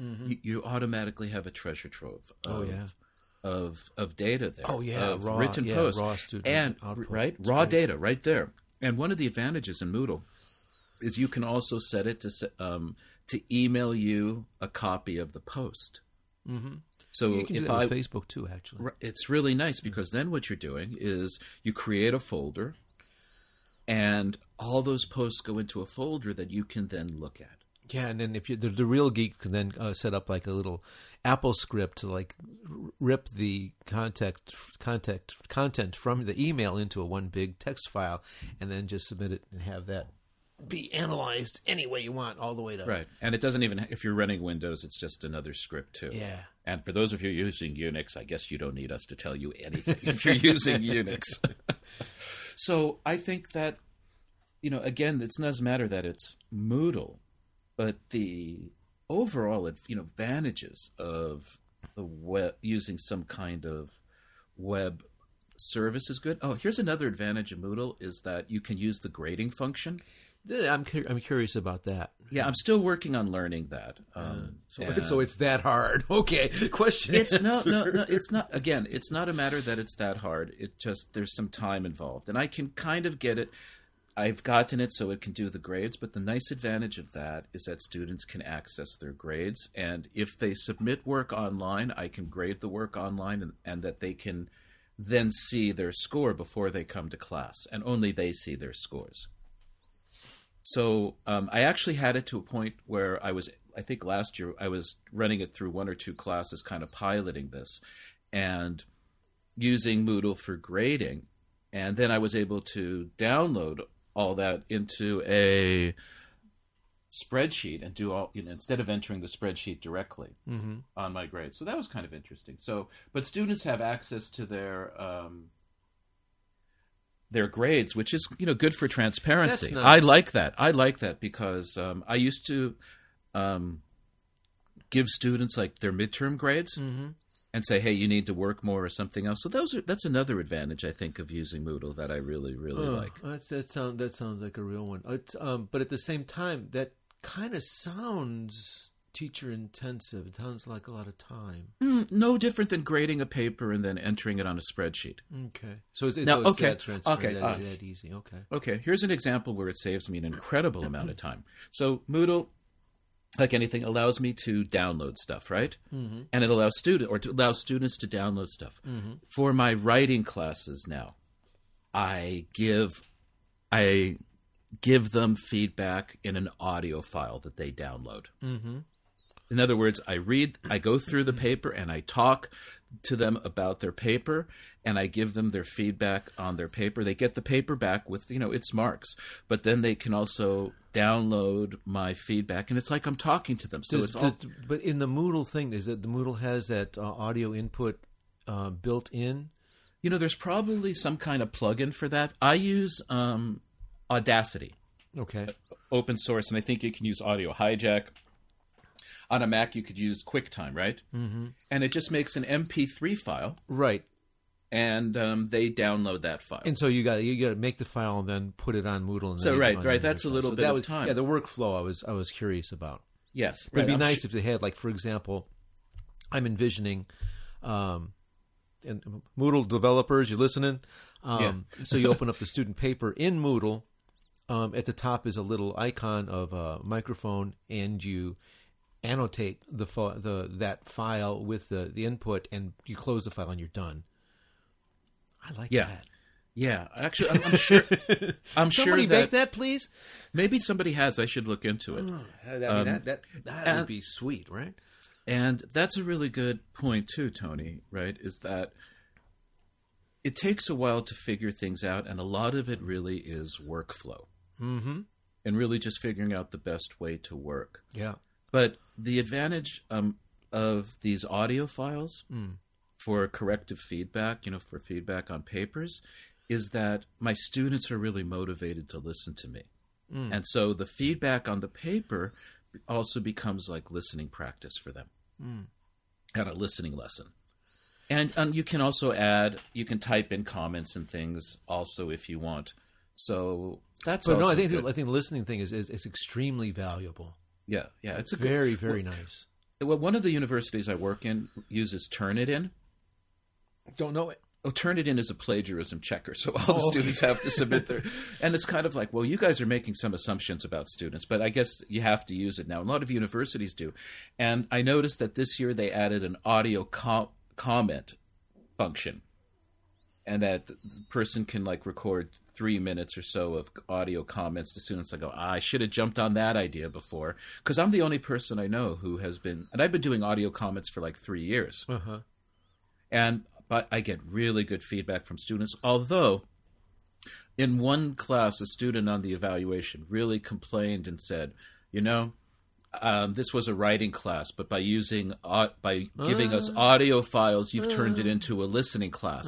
mm-hmm. you, you, automatically have a treasure trove.
Oh, of, oh yeah.
Of of data there.
Oh yeah,
of
raw,
written
yeah,
posts
raw student
and
output.
right raw
right.
data right there. And one of the advantages in Moodle is you can also set it to um, to email you a copy of the post.
Mm-hmm.
So
you can
if
do that
I
Facebook too, actually,
it's really nice because then what you're doing is you create a folder and all those posts go into a folder that you can then look at.
Yeah, and then if you the, the real geek can then uh, set up like a little Apple script to like rip the contact contact content from the email into a one big text file, and then just submit it and have that be analyzed any way you want, all the way to
right. And it doesn't even if you're running Windows, it's just another script too.
Yeah.
And for those of you using Unix, I guess you don't need us to tell you anything if you're using Unix. so I think that you know, again, not as matter that it's Moodle, but the overall, you know, advantages of the web using some kind of web service is good. Oh, here's another advantage of Moodle is that you can use the grading function.
I'm I'm curious about that.
Yeah, I'm still working on learning that. Um,
so, so it's that hard. Okay, question.
It's no, no, no. It's not. Again, it's not a matter that it's that hard. It just there's some time involved, and I can kind of get it. I've gotten it so it can do the grades, but the nice advantage of that is that students can access their grades. And if they submit work online, I can grade the work online and, and that they can then see their score before they come to class, and only they see their scores. So um, I actually had it to a point where I was, I think last year, I was running it through one or two classes, kind of piloting this and using Moodle for grading. And then I was able to download all that into a spreadsheet and do all you know instead of entering the spreadsheet directly
mm-hmm.
on my grades so that was kind of interesting so but students have access to their um, their grades, which is you know good for transparency.
Nice.
I like that. I like that because um, I used to um, give students like their midterm grades
Mm-hmm.
and say, "Hey, you need to work more" or something else. So those are that's another advantage I think of using Moodle that I really really
Oh,
like.
That's, that sounds that sounds like a real one. It's, um, but at the same time, that kind of sounds teacher intensive. It sounds like a lot of time.
Mm, no different than grading a paper and then entering it on a spreadsheet.
Okay, so it's, it's,
Now,
so it's
okay,
that transparent,
okay,
that,
uh,
that easy. Okay,
Okay, here's an example where it saves me an incredible amount of time. So Moodle, like anything, allows me to download stuff, right? Mm-hmm. And it allows student or to allow students to download stuff. For my writing classes now, I give I give them feedback in an audio file that they download.
mm-hmm.
In other words, I read, I go through the paper and I talk to them about their paper and I give them their feedback on their paper. They get the paper back with, you know, its marks, but then they can also download my feedback and it's like I'm talking to them. So
Does-
it's all,
does- but in the Moodle thing, is that the Moodle has that uh, audio input uh, built in?
you know, there's probably some kind of plugin for that. I use um, Audacity,
Okay,
open source, and I think you can use Audio Hijack. On a Mac, you could use QuickTime, right? Mm-hmm. And it just makes an MP3 file,
right.
and um, they download that file.
And so you got you got to make the file and then put it on Moodle. And
So, right, right, that's a little
file.
bit
that
of
was,
time.
Yeah, the workflow I was I was curious about.
yes,
It'd be
I'm
nice if they had, like, for example, I'm envisioning, um, and Moodle developers, you listening? Um, so you open up the student paper in Moodle. Um, at the top is a little icon of a microphone, and you annotate the fi- the that file with the the input, and you close the file, and you're done. I like
Yeah.
that.
Yeah, actually, I'm, I'm sure. I'm
Somebody
sure that,
make that, please.
maybe somebody has. I should look into it.
Mean,
Um,
that that that
and-
would be sweet, right?
And that's a really good point too, Tony. Right? Is that it takes a while to figure things out, and a lot of it really is workflow,
Mm-hmm.
and really just figuring out the best way to work.
Yeah.
But the advantage um, of these audio files for corrective feedback, you know, for feedback on papers, is that my students are really motivated to listen to me. And so the feedback on the paper also becomes like listening practice for them and a listening lesson. And um, you can also add, you can type in comments and things also if you want. So that's
But no, I think
good.
I think the listening thing is, is, is extremely valuable.
Yeah, yeah, it's a good,
Very, very nice.
well, one of the universities I work in uses Turnitin.
Don't know it.
Oh, Turnitin is a plagiarism checker, so all the
Oh, okay.
students have to submit their. And it's kind of like, well, you guys are making some assumptions about students, but I guess you have to use it now. A lot of universities do, and I noticed that this year they added an audio com- comment function, and that the person can like record three minutes or so of audio comments to students. I go, ah, I should have jumped on that idea before, because I'm the only person I know who has been, and I've been doing audio comments for like three years
Uh huh.
and but I get really good feedback from students. Although, in one class, a student on the evaluation really complained and said, "You know, um, this was a writing class, but by using au- by giving us audio files, you've turned it into a listening class."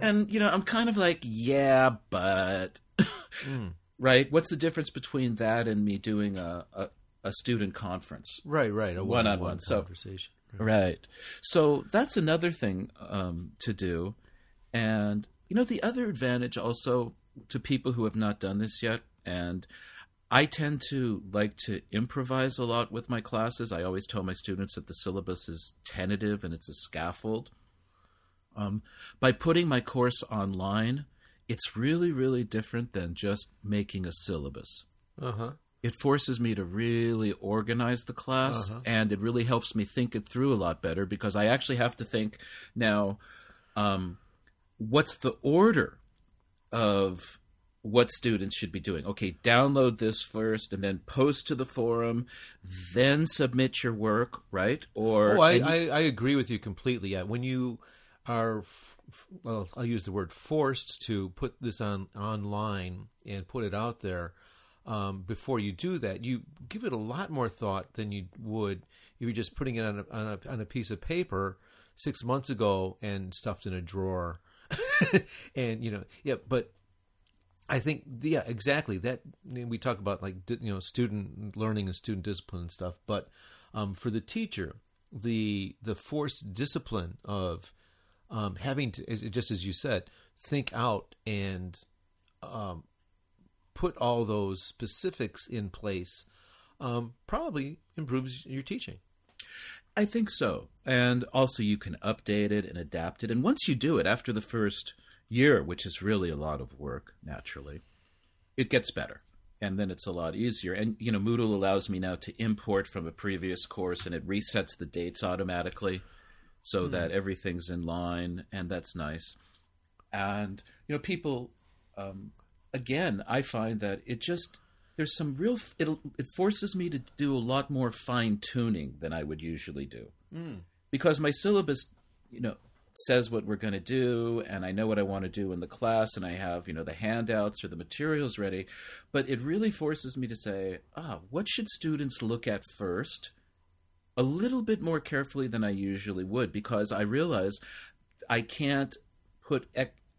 And you know, I'm kind of like, "Yeah, but." Right? What's the difference between that and me doing a, a, a student conference?
Right, right. A
One-on-one,
one-on-one
so-
conversation.
Right. So that's another thing um, to do. And, you know, the other advantage also to people who have not done this yet, and I tend to like to improvise a lot with my classes. I always tell my students that the syllabus is tentative and it's a scaffold. Um, by putting my course online, it's really, really different than just making a syllabus
Uh huh.
it forces me to really organize the class
Uh-huh.
and it really helps me think it through a lot better because I actually have to think now um, what's the order of what students should be doing. Okay, download this first and then post to the forum, then submit your work, right? Or
Oh, I,
and you-
I, I agree with you completely. Yeah, when you are, f- well, I'll use the word forced to put this on online and put it out there. Um, before you do that, you give it a lot more thought than you would if you're just putting it on a, on a, on a piece of paper six months ago and stuffed in a drawer. and you know, yeah, but I think yeah, exactly. That we talk about like you know student learning and student discipline and stuff, but um, for the teacher, the the forced discipline of um, having to just as you said, think out and um, put all those specifics in place um, probably improves your teaching.
I think so. And also, you can update it and adapt it. And once you do it after the first year, which is really a lot of work, naturally, it gets better. And then it's a lot easier. And, you know, Moodle allows me now to import from a previous course and it resets the dates automatically so mm. that everything's in line. And that's nice. And, you know, people, um, again, I find that it just there's some real it it forces me to do a lot more fine tuning than I would usually do mm. because my syllabus you know says what we're going to do and I know what I want to do in the class and I have you know the handouts or the materials ready but it really forces me to say ah what should students look at first a little bit more carefully than I usually would because I realize I can't put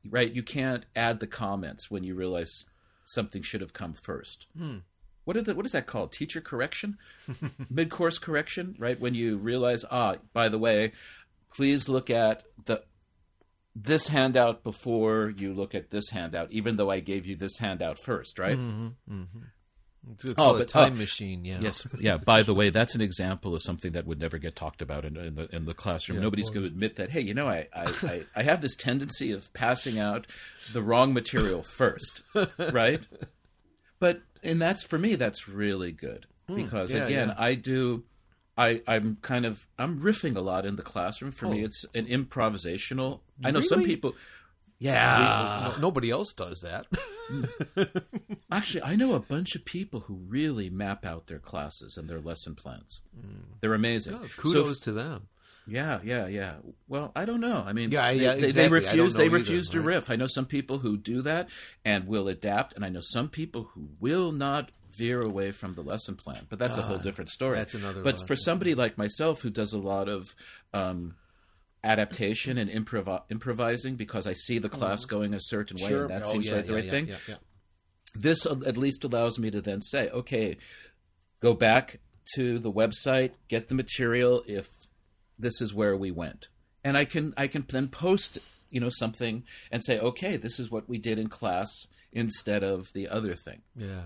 right you can't add the comments when you realize something should have come first. Hmm. What is that? What is that called? Teacher correction, mid course correction, right? When you realize, ah, by the way, please look at the this handout before you look at this handout, even though I gave you this handout first, right? Mm-hmm, mm-hmm.
It's, it's oh, but time uh, machine, yeah.
Yes, yeah. By the way, that's an example of something that would never get talked about in, in the in the classroom. Yeah, Nobody's going to admit that. Hey, you know, I, I, I, I have this tendency of passing out the wrong material first, right? But and that's for me, that's really good hmm, because yeah, again, yeah. I do. I, I'm kind of I'm riffing a lot in the classroom. For oh. me, it's an improvisational. I know some people.
Yeah, no, nobody else does that.
Actually, I know a bunch of people who really map out their classes and their lesson plans. Mm. They're amazing. Oh,
kudos so, to them.
Yeah, yeah, yeah. Well, I don't know. I mean, yeah, yeah, they, exactly. they refuse. They refuse either, to right? riff. I know some people who do that and will adapt, and I know some people who will not veer away from the lesson plan. But that's uh, a whole ah, different story.
That's another.
But for somebody like myself who does a lot of um, adaptation and improv- improvising because I see the class mm-hmm. going a certain way, and that oh, seems yeah, like the yeah, right thing. This at least allows me to then say, okay, go back to the website, get the material if this is where we went, and I can I can then post you know something and say, okay, this is what we did in class instead of the other thing.
Yeah.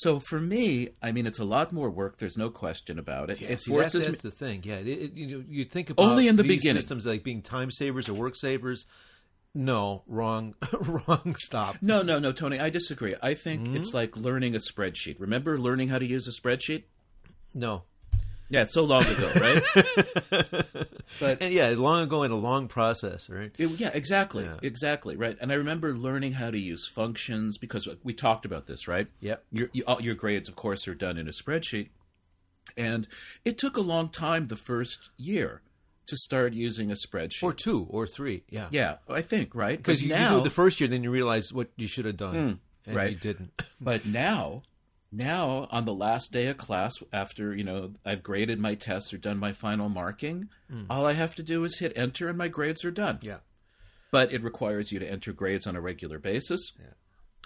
So for me, I mean, it's a lot more work. There's no question about it.
Yeah,
it
see, forces that's, that's me... the thing. Yeah, it, it, you know, you think about
only in the beginning
systems like being time savers or work savers. No, wrong, wrong. Stop.
No, no, no, Tony. I disagree. I think mm-hmm. it's like learning a spreadsheet. Remember learning how to use a spreadsheet?
No.
Yeah, it's so long ago, right?
but and yeah, long ago in a long process, right?
It, yeah, exactly, yeah. exactly, right. And I remember learning how to use functions because we talked about this, right?
Yep.
Your you, all your grades, of course, are done in a spreadsheet, and it took a long time the first year to start using a spreadsheet,
or two, or three. Yeah,
yeah, I think right
because you, now, you do it the first year, then you realize what you should have done, mm, and right? You didn't.
but now now on the last day of class after you know i've graded my tests or done my final marking mm. all i have to do is hit enter and my grades are done.
Yeah.
But it requires you to enter grades on a regular basis. Yeah.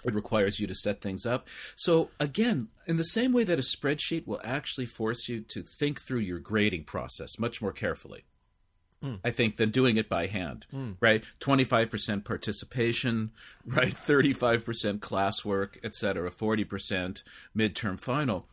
it requires you to set things up. So again in the same way that a spreadsheet will actually force you to think through your grading process much more carefully Mm. I think, than doing it by hand, mm. right? 25% participation, right? 35% classwork, et cetera, 40% midterm final.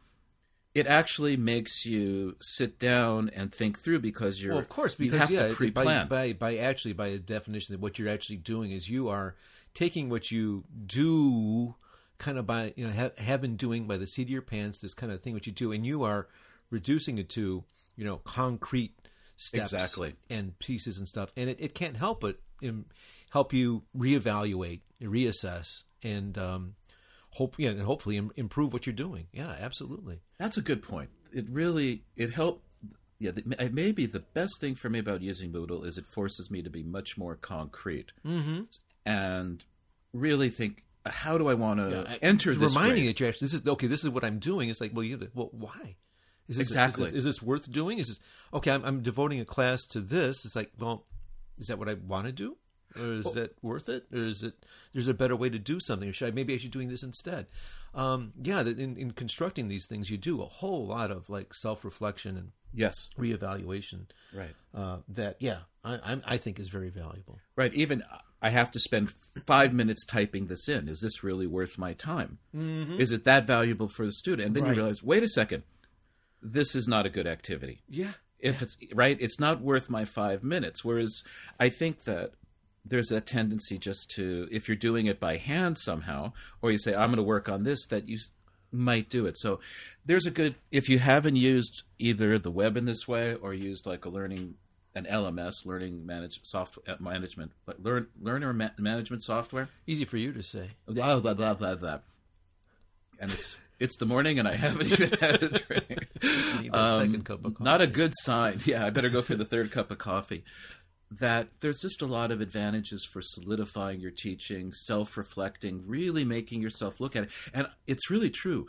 It actually makes you sit down and think through because you're,
well, of course, because
you have
yeah,
to pre-plan.
By, by, by actually, by a definition, what you're actually doing is you are taking what you do kind of by, you know, have, have been doing by the seat of your pants, this kind of thing, what you do, and you are reducing it to, you know, concrete steps
exactly.
and pieces and stuff, and it, it can't help but um, help you reevaluate, reassess, and um, hope yeah, and hopefully Im- improve what you're doing. Yeah, absolutely.
That's a good point. It really it helped. Yeah, the, maybe the best thing for me about using Moodle is it forces me to be much more concrete
mm-hmm.
and really think how do I want to yeah, enter this?
Reminding
that
you actually this is okay. This is what I'm doing. It's like, well, you well, why? Is this,
exactly.
Is this, is this, worth doing? Is this okay? I'm, I'm devoting a class to this. It's like, well, is that what I want to do? or is that worth it, or is it there's a better way to do something, or should I maybe I should be doing this instead? Um, yeah, in, in constructing these things, you do a whole lot of like self reflection and
Yes.
reevaluation.
Right.
Uh, that yeah, I, I think is very valuable.
Right. Even I have to spend five minutes typing this in. Is this really worth my time? Mm-hmm. Is it that valuable for the student? And then
Right.
you realize, wait a second, this is not a good activity.
Yeah,
If it's right, it's not worth my five minutes. Whereas I think that there's a tendency just to, if you're doing it by hand somehow, or you say, I'm going to work on this, that you might do it. So there's a good, if you haven't used either the web in this way or used like a learning, an LMS, learning manage software uh, management, like learn learner ma- management software,
easy for you to say.
blah blah blah blah blah. And it's it's the morning, and I haven't even had a drink.
You need that second cup of coffee.
Um, Not a good sign. Yeah, I better go for the third cup of coffee. That there's just a lot of advantages for solidifying your teaching, self reflecting, really making yourself look at it. And it's really true.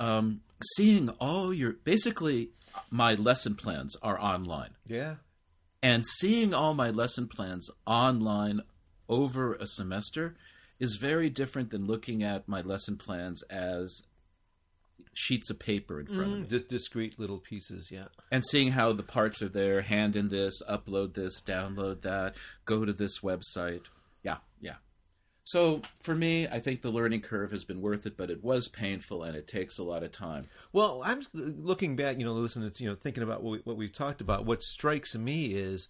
Um, seeing all your basically, my lesson plans are online
Yeah,
and seeing all my lesson plans online over a semester is very different than looking at my lesson plans as sheets of paper in front of me
Dis- discrete little pieces. Yeah,
and seeing how the parts are there hand in this upload this download that go to this website yeah yeah so for me i think the learning curve has been worth it but it was painful and it takes a lot of time
Well, I'm looking back, you know, listening to, you know, thinking about what, we, what we've talked about. What strikes me is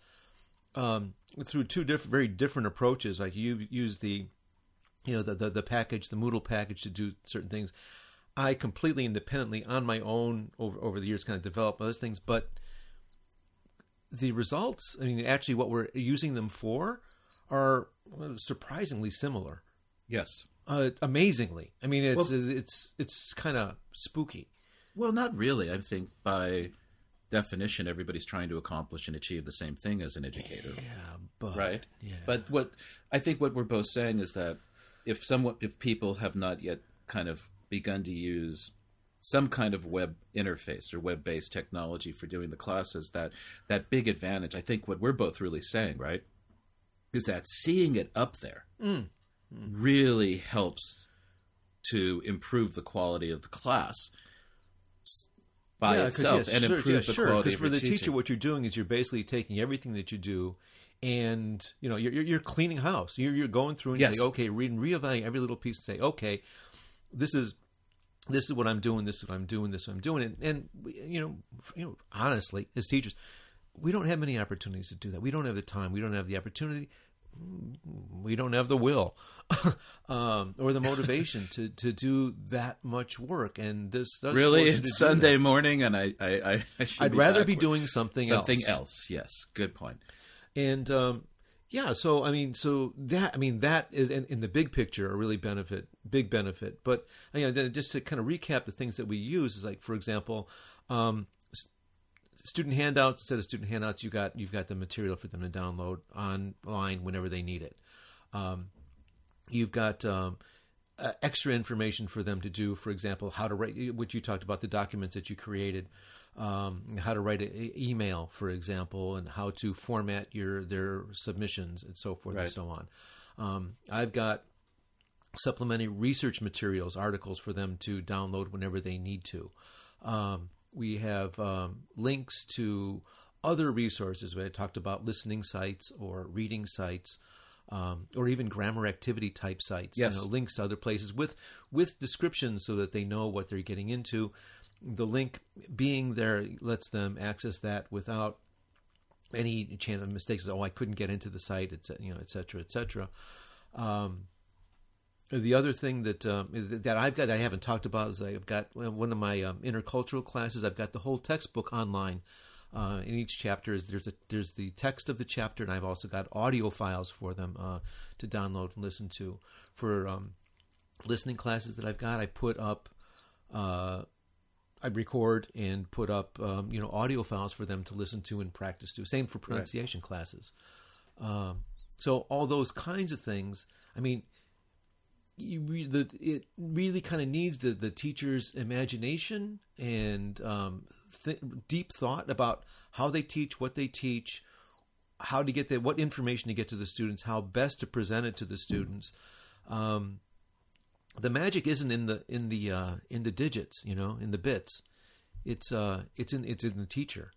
um, through two different, very different approaches. Like you use the, you know, the, the the package, the Moodle package to do certain things. I completely independently on my own over over the years kind of developed those things, but the results, I mean, actually, what we're using them for are surprisingly similar.
yes
Uh, amazingly, I mean, it's it's it's kind of spooky.
Well, not really. I think by definition, everybody's trying to accomplish and achieve the same thing as an educator,
Yeah, but
right?
Yeah,
But what I think what we're both saying is that if someone, if people have not yet kind of begun to use some kind of web interface or web-based technology for doing the classes, that that big advantage. I think what we're both really saying, right, is that seeing it up there
Mm.
really helps to improve the quality of the class by
Yeah,
itself
yeah,
and
sure,
improve
yeah,
the
sure,
quality
'cause
of
for the
teaching.
teacher, what you're doing is you're basically taking everything that you do, and you know you're you're, cleaning house. You're you're going through and
Yes.
say, okay, read and reevaluate every little piece and say, okay, this is this is what I'm doing. This is what I'm doing. This is what I'm doing. And, and you know, you know, honestly, as teachers, we don't have many opportunities to do that. We don't have the time. We don't have the opportunity. We don't have the will um, or the motivation to, to do that much work. And this
really,
force you to
it's
do that.
Sunday morning, and I, I, I, I should
I'd
be
rather be doing something,
something
else.
else. Yes, good point.
And um, yeah, so I mean, so that I mean that is in, in the big picture a really benefit, big benefit. But you know, just to kind of recap the things that we use is like, for example, um, student handouts. Instead of student handouts, you got you've got the material for them to download online whenever they need it. Um, you've got um, uh, extra information for them to do. For example, how to write, what you talked about, the documents that you created, um, how to write an email, for example, and how to format your their submissions and so forth and so on. Um, I've got supplementary research materials, articles for them to download whenever they need to. Um, we have um, links to other resources. We talked about listening sites or reading sites. Um, or even grammar activity type sites,
Yes.
you know, links to other places with with descriptions so that they know what they're getting into. The link being there lets them access that without any chance of mistakes. Oh, I couldn't get into the site, et cetera, you know, et cetera, et cetera. Um, the other thing that um, that I've got that I haven't talked about is I've got one of my um, intercultural classes. I've got the whole textbook online. Uh, in each chapter is there's a there's the text of the chapter, and I've also got audio files for them uh, to download and listen to. For um, listening classes that I've got, I put up. Uh, I record and put up, um, you know, audio files for them to listen to and practice to. Same for pronunciation classes. Um, so all those kinds of things. I mean, you re- the, it really kind of needs the, the teacher's imagination and um, th- deep thought about how they teach, what they teach, how to get the what information to get to the students, how best to present it to the students. Um, the magic isn't in the in the uh, in the digits, you know, in the bits. It's uh, it's in it's in the teacher.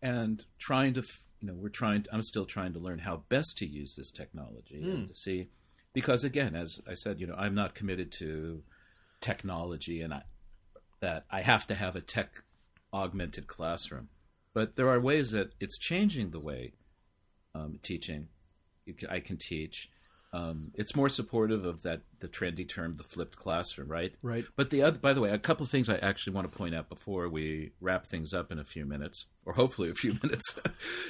and trying to you know we're trying to, i'm still trying to learn how best to use this technology and to see because again as i said you know i'm not committed to technology and I, that i have to have a tech augmented classroom. But there are ways that it's changing the way um, teaching. I can teach um, it's more supportive of that the trendy term the flipped classroom right
Right.
but the other, by the way, a couple of things I actually want to point out before we wrap things up in a few minutes, or hopefully a few minutes,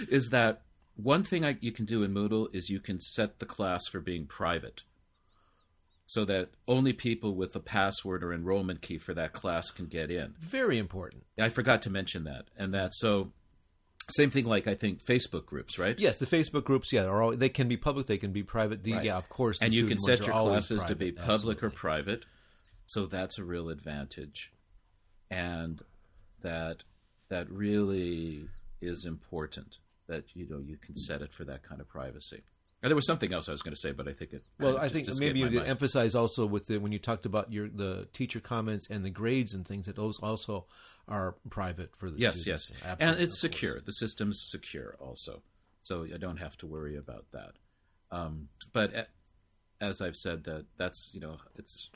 is that one thing I, you can do in Moodle is you can set the class for being private, so that only people with a password or enrollment key for that class can get in.
Very important.
I forgot to mention that, and that so. Same thing like I think Facebook groups, right?
Yes, the Facebook groups, yeah, are all, they can be public, they can be private. The,
Right.
Yeah, of course.
and you can set your classes to be
private,
public or private so that's a real advantage and that that really is important that you know you can set it for that kind of privacy there was something else i was going to say but i think it
Well, I think maybe you
mind.
emphasize also with the when you talked about your the teacher comments and the grades and things that those also are private for the
yes
students.
yes.
Absolutely,
and it's secure. The system's secure also. So i don't have to worry about that. Um, but a- as i've said that that's you know it's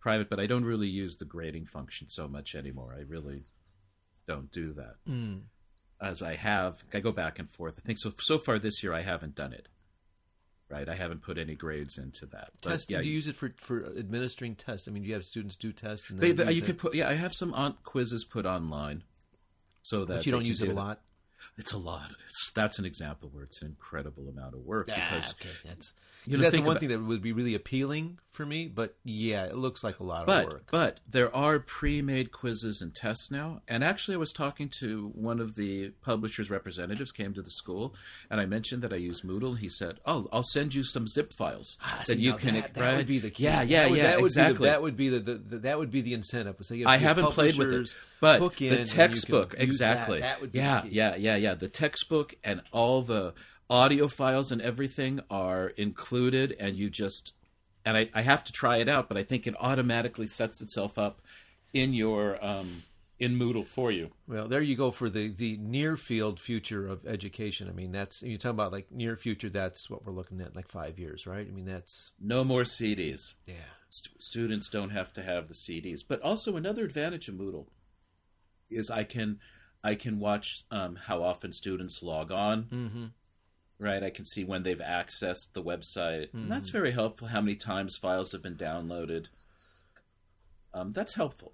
private but i don't really use the grading function so much anymore. I really don't do that.
Mm.
as i have i go back and forth. I think so so far this year i haven't done it right i haven't put any grades into that But,
Testing?
yeah,
do you use it for for administering tests? I mean, do you have students do tests? And
they,
then
they- you
it?
could put yeah i have some on, quizzes put online so that
but you don't use it a lot.
It's a lot it's, that's an example where it's an incredible amount of work
Ah,
because
okay, that's
You know,
that's the one
about-
thing that would be really appealing for me. But yeah, it looks like a lot of work.
but there are pre-made quizzes and tests now and actually i was talking to one of the publishers representatives came to the school and i mentioned that i use moodle he said oh i'll send you some zip files
Ah,
that you can
that, that
right?
would be the key.
yeah yeah
That would-
yeah
that would
exactly
Be the, that would be the, the, the that would be the incentive. So
I haven't played with it, but the textbook exactly.
That, would be
yeah,
key.
yeah, yeah, yeah. The textbook and all the audio files and everything are included, and you just and I, I have to try it out, but I think it automatically sets itself up in your um, in Moodle for you.
Well, there you go for the the near field future of education. I mean, that's you talk about like near future. That's what we're looking at, like five years, right? I mean, that's
No more CDs.
yeah.
St- students don't have to have the CDs. But also another advantage of Moodle is I can I can watch um, how often students log on.
Mm-hmm.
right? I can see when they've accessed the website. And that's very helpful. How many times files have been downloaded? Um, that's helpful.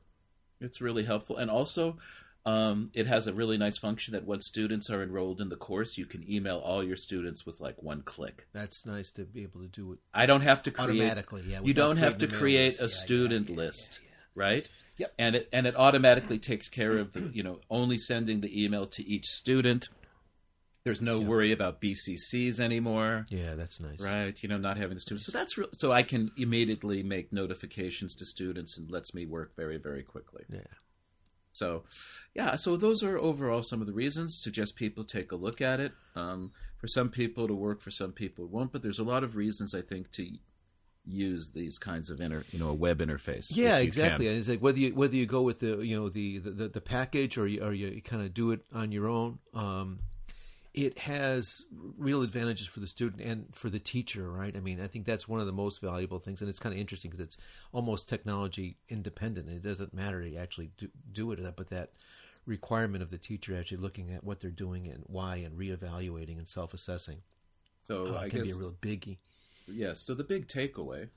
It's really helpful, and also um, it has a really nice function that once students are enrolled in the course, you can email all your students with like one click.
That's nice to be able to do it
I don't have to create.
automatically. Yeah,
You don't have to create a student
yeah, yeah,
list, right?
Yep.
And it and it automatically takes care of the you know only sending the email to each student. There's no worry about BCCs anymore.
Yeah, that's nice.
right you know not having the students so that's real so i can immediately make notifications to students and lets me work very very quickly
Yeah.
so yeah so those are overall some of the reasons suggest people take a look at it um, for some people it'll work for some people it won't but there's a lot of reasons i think to use these kinds of inter you know a web interface
Yeah, exactly.
can.
And it's like whether you whether you go with the you know the the, the package or you or you kind of do it on your own. Um, it has real advantages for the student and for the teacher, right? I mean, I think that's one of the most valuable things, and it's kind of interesting because it's almost technology independent. It doesn't matter to actually do, do it, but that requirement of the teacher actually looking at what they're doing and why, and reevaluating and self-assessing
so
uh,
i
can
guess
be a real biggie.
Yes. So the big takeaway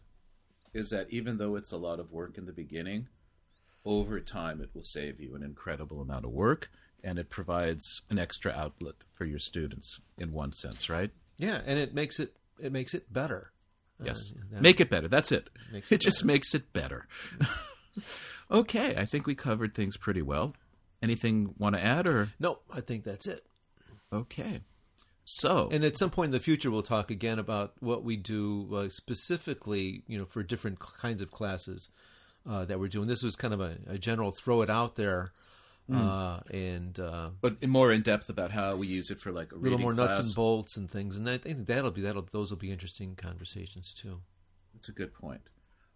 is that even though it's a lot of work in the beginning, over time it will save you an incredible amount of work and it provides an extra outlet for your students in one sense, right?
Yeah, and it makes it it makes it better. Uh,
Yes.
that-
Make it better. That's it. It,
it
just makes it better. okay, I think we covered things pretty well. Anything want to add or
No, I think that's it.
okay. So,
And at some point in the future, we'll talk again about what we do uh, specifically, you know, for different kinds of classes uh, that we're doing. This was kind of a, a general throw it out there uh, and uh,
But more in depth about how we use it for like a
a little more nuts and bolts and things. And I think that'll be that'll those will be interesting conversations too.
That's a good point.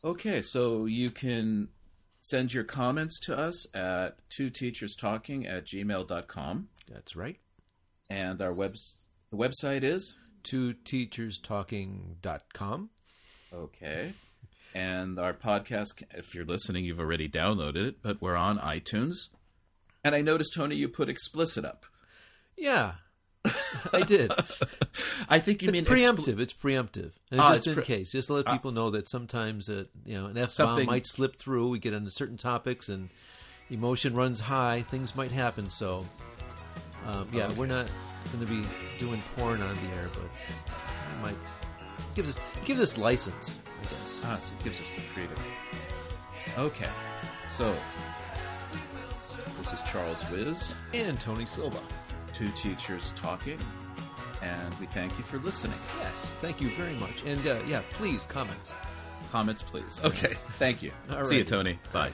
Okay, so you can send your comments to us at two teachers talking at gmail.com.
That's right.
And our webs the website is
Two teachers talking.com.
okay. And our podcast, if you're listening, you've already downloaded it, but we're on iTunes. And I noticed, Tony, you put explicit up.
Yeah, I did.
I think you
It's
mean
preemptive. it's preemptive. And
Ah,
just in
pre-
case, just to let people know that sometimes uh, you know an F bomb might slip through. We get into certain topics and emotion runs high. Things might happen. So, um, yeah, we're not going to be doing porn on the air, but it might gives us gives us license, I guess.
Ah, so it gives us the freedom. Okay, so this is Charles Wiz,
And Tony Silva.
two teachers talking, and we thank you for listening.
Yes, thank you very much. And uh, yeah, please comments.
Comments, please. Okay, thank you.
All
See you. Tony. Bye.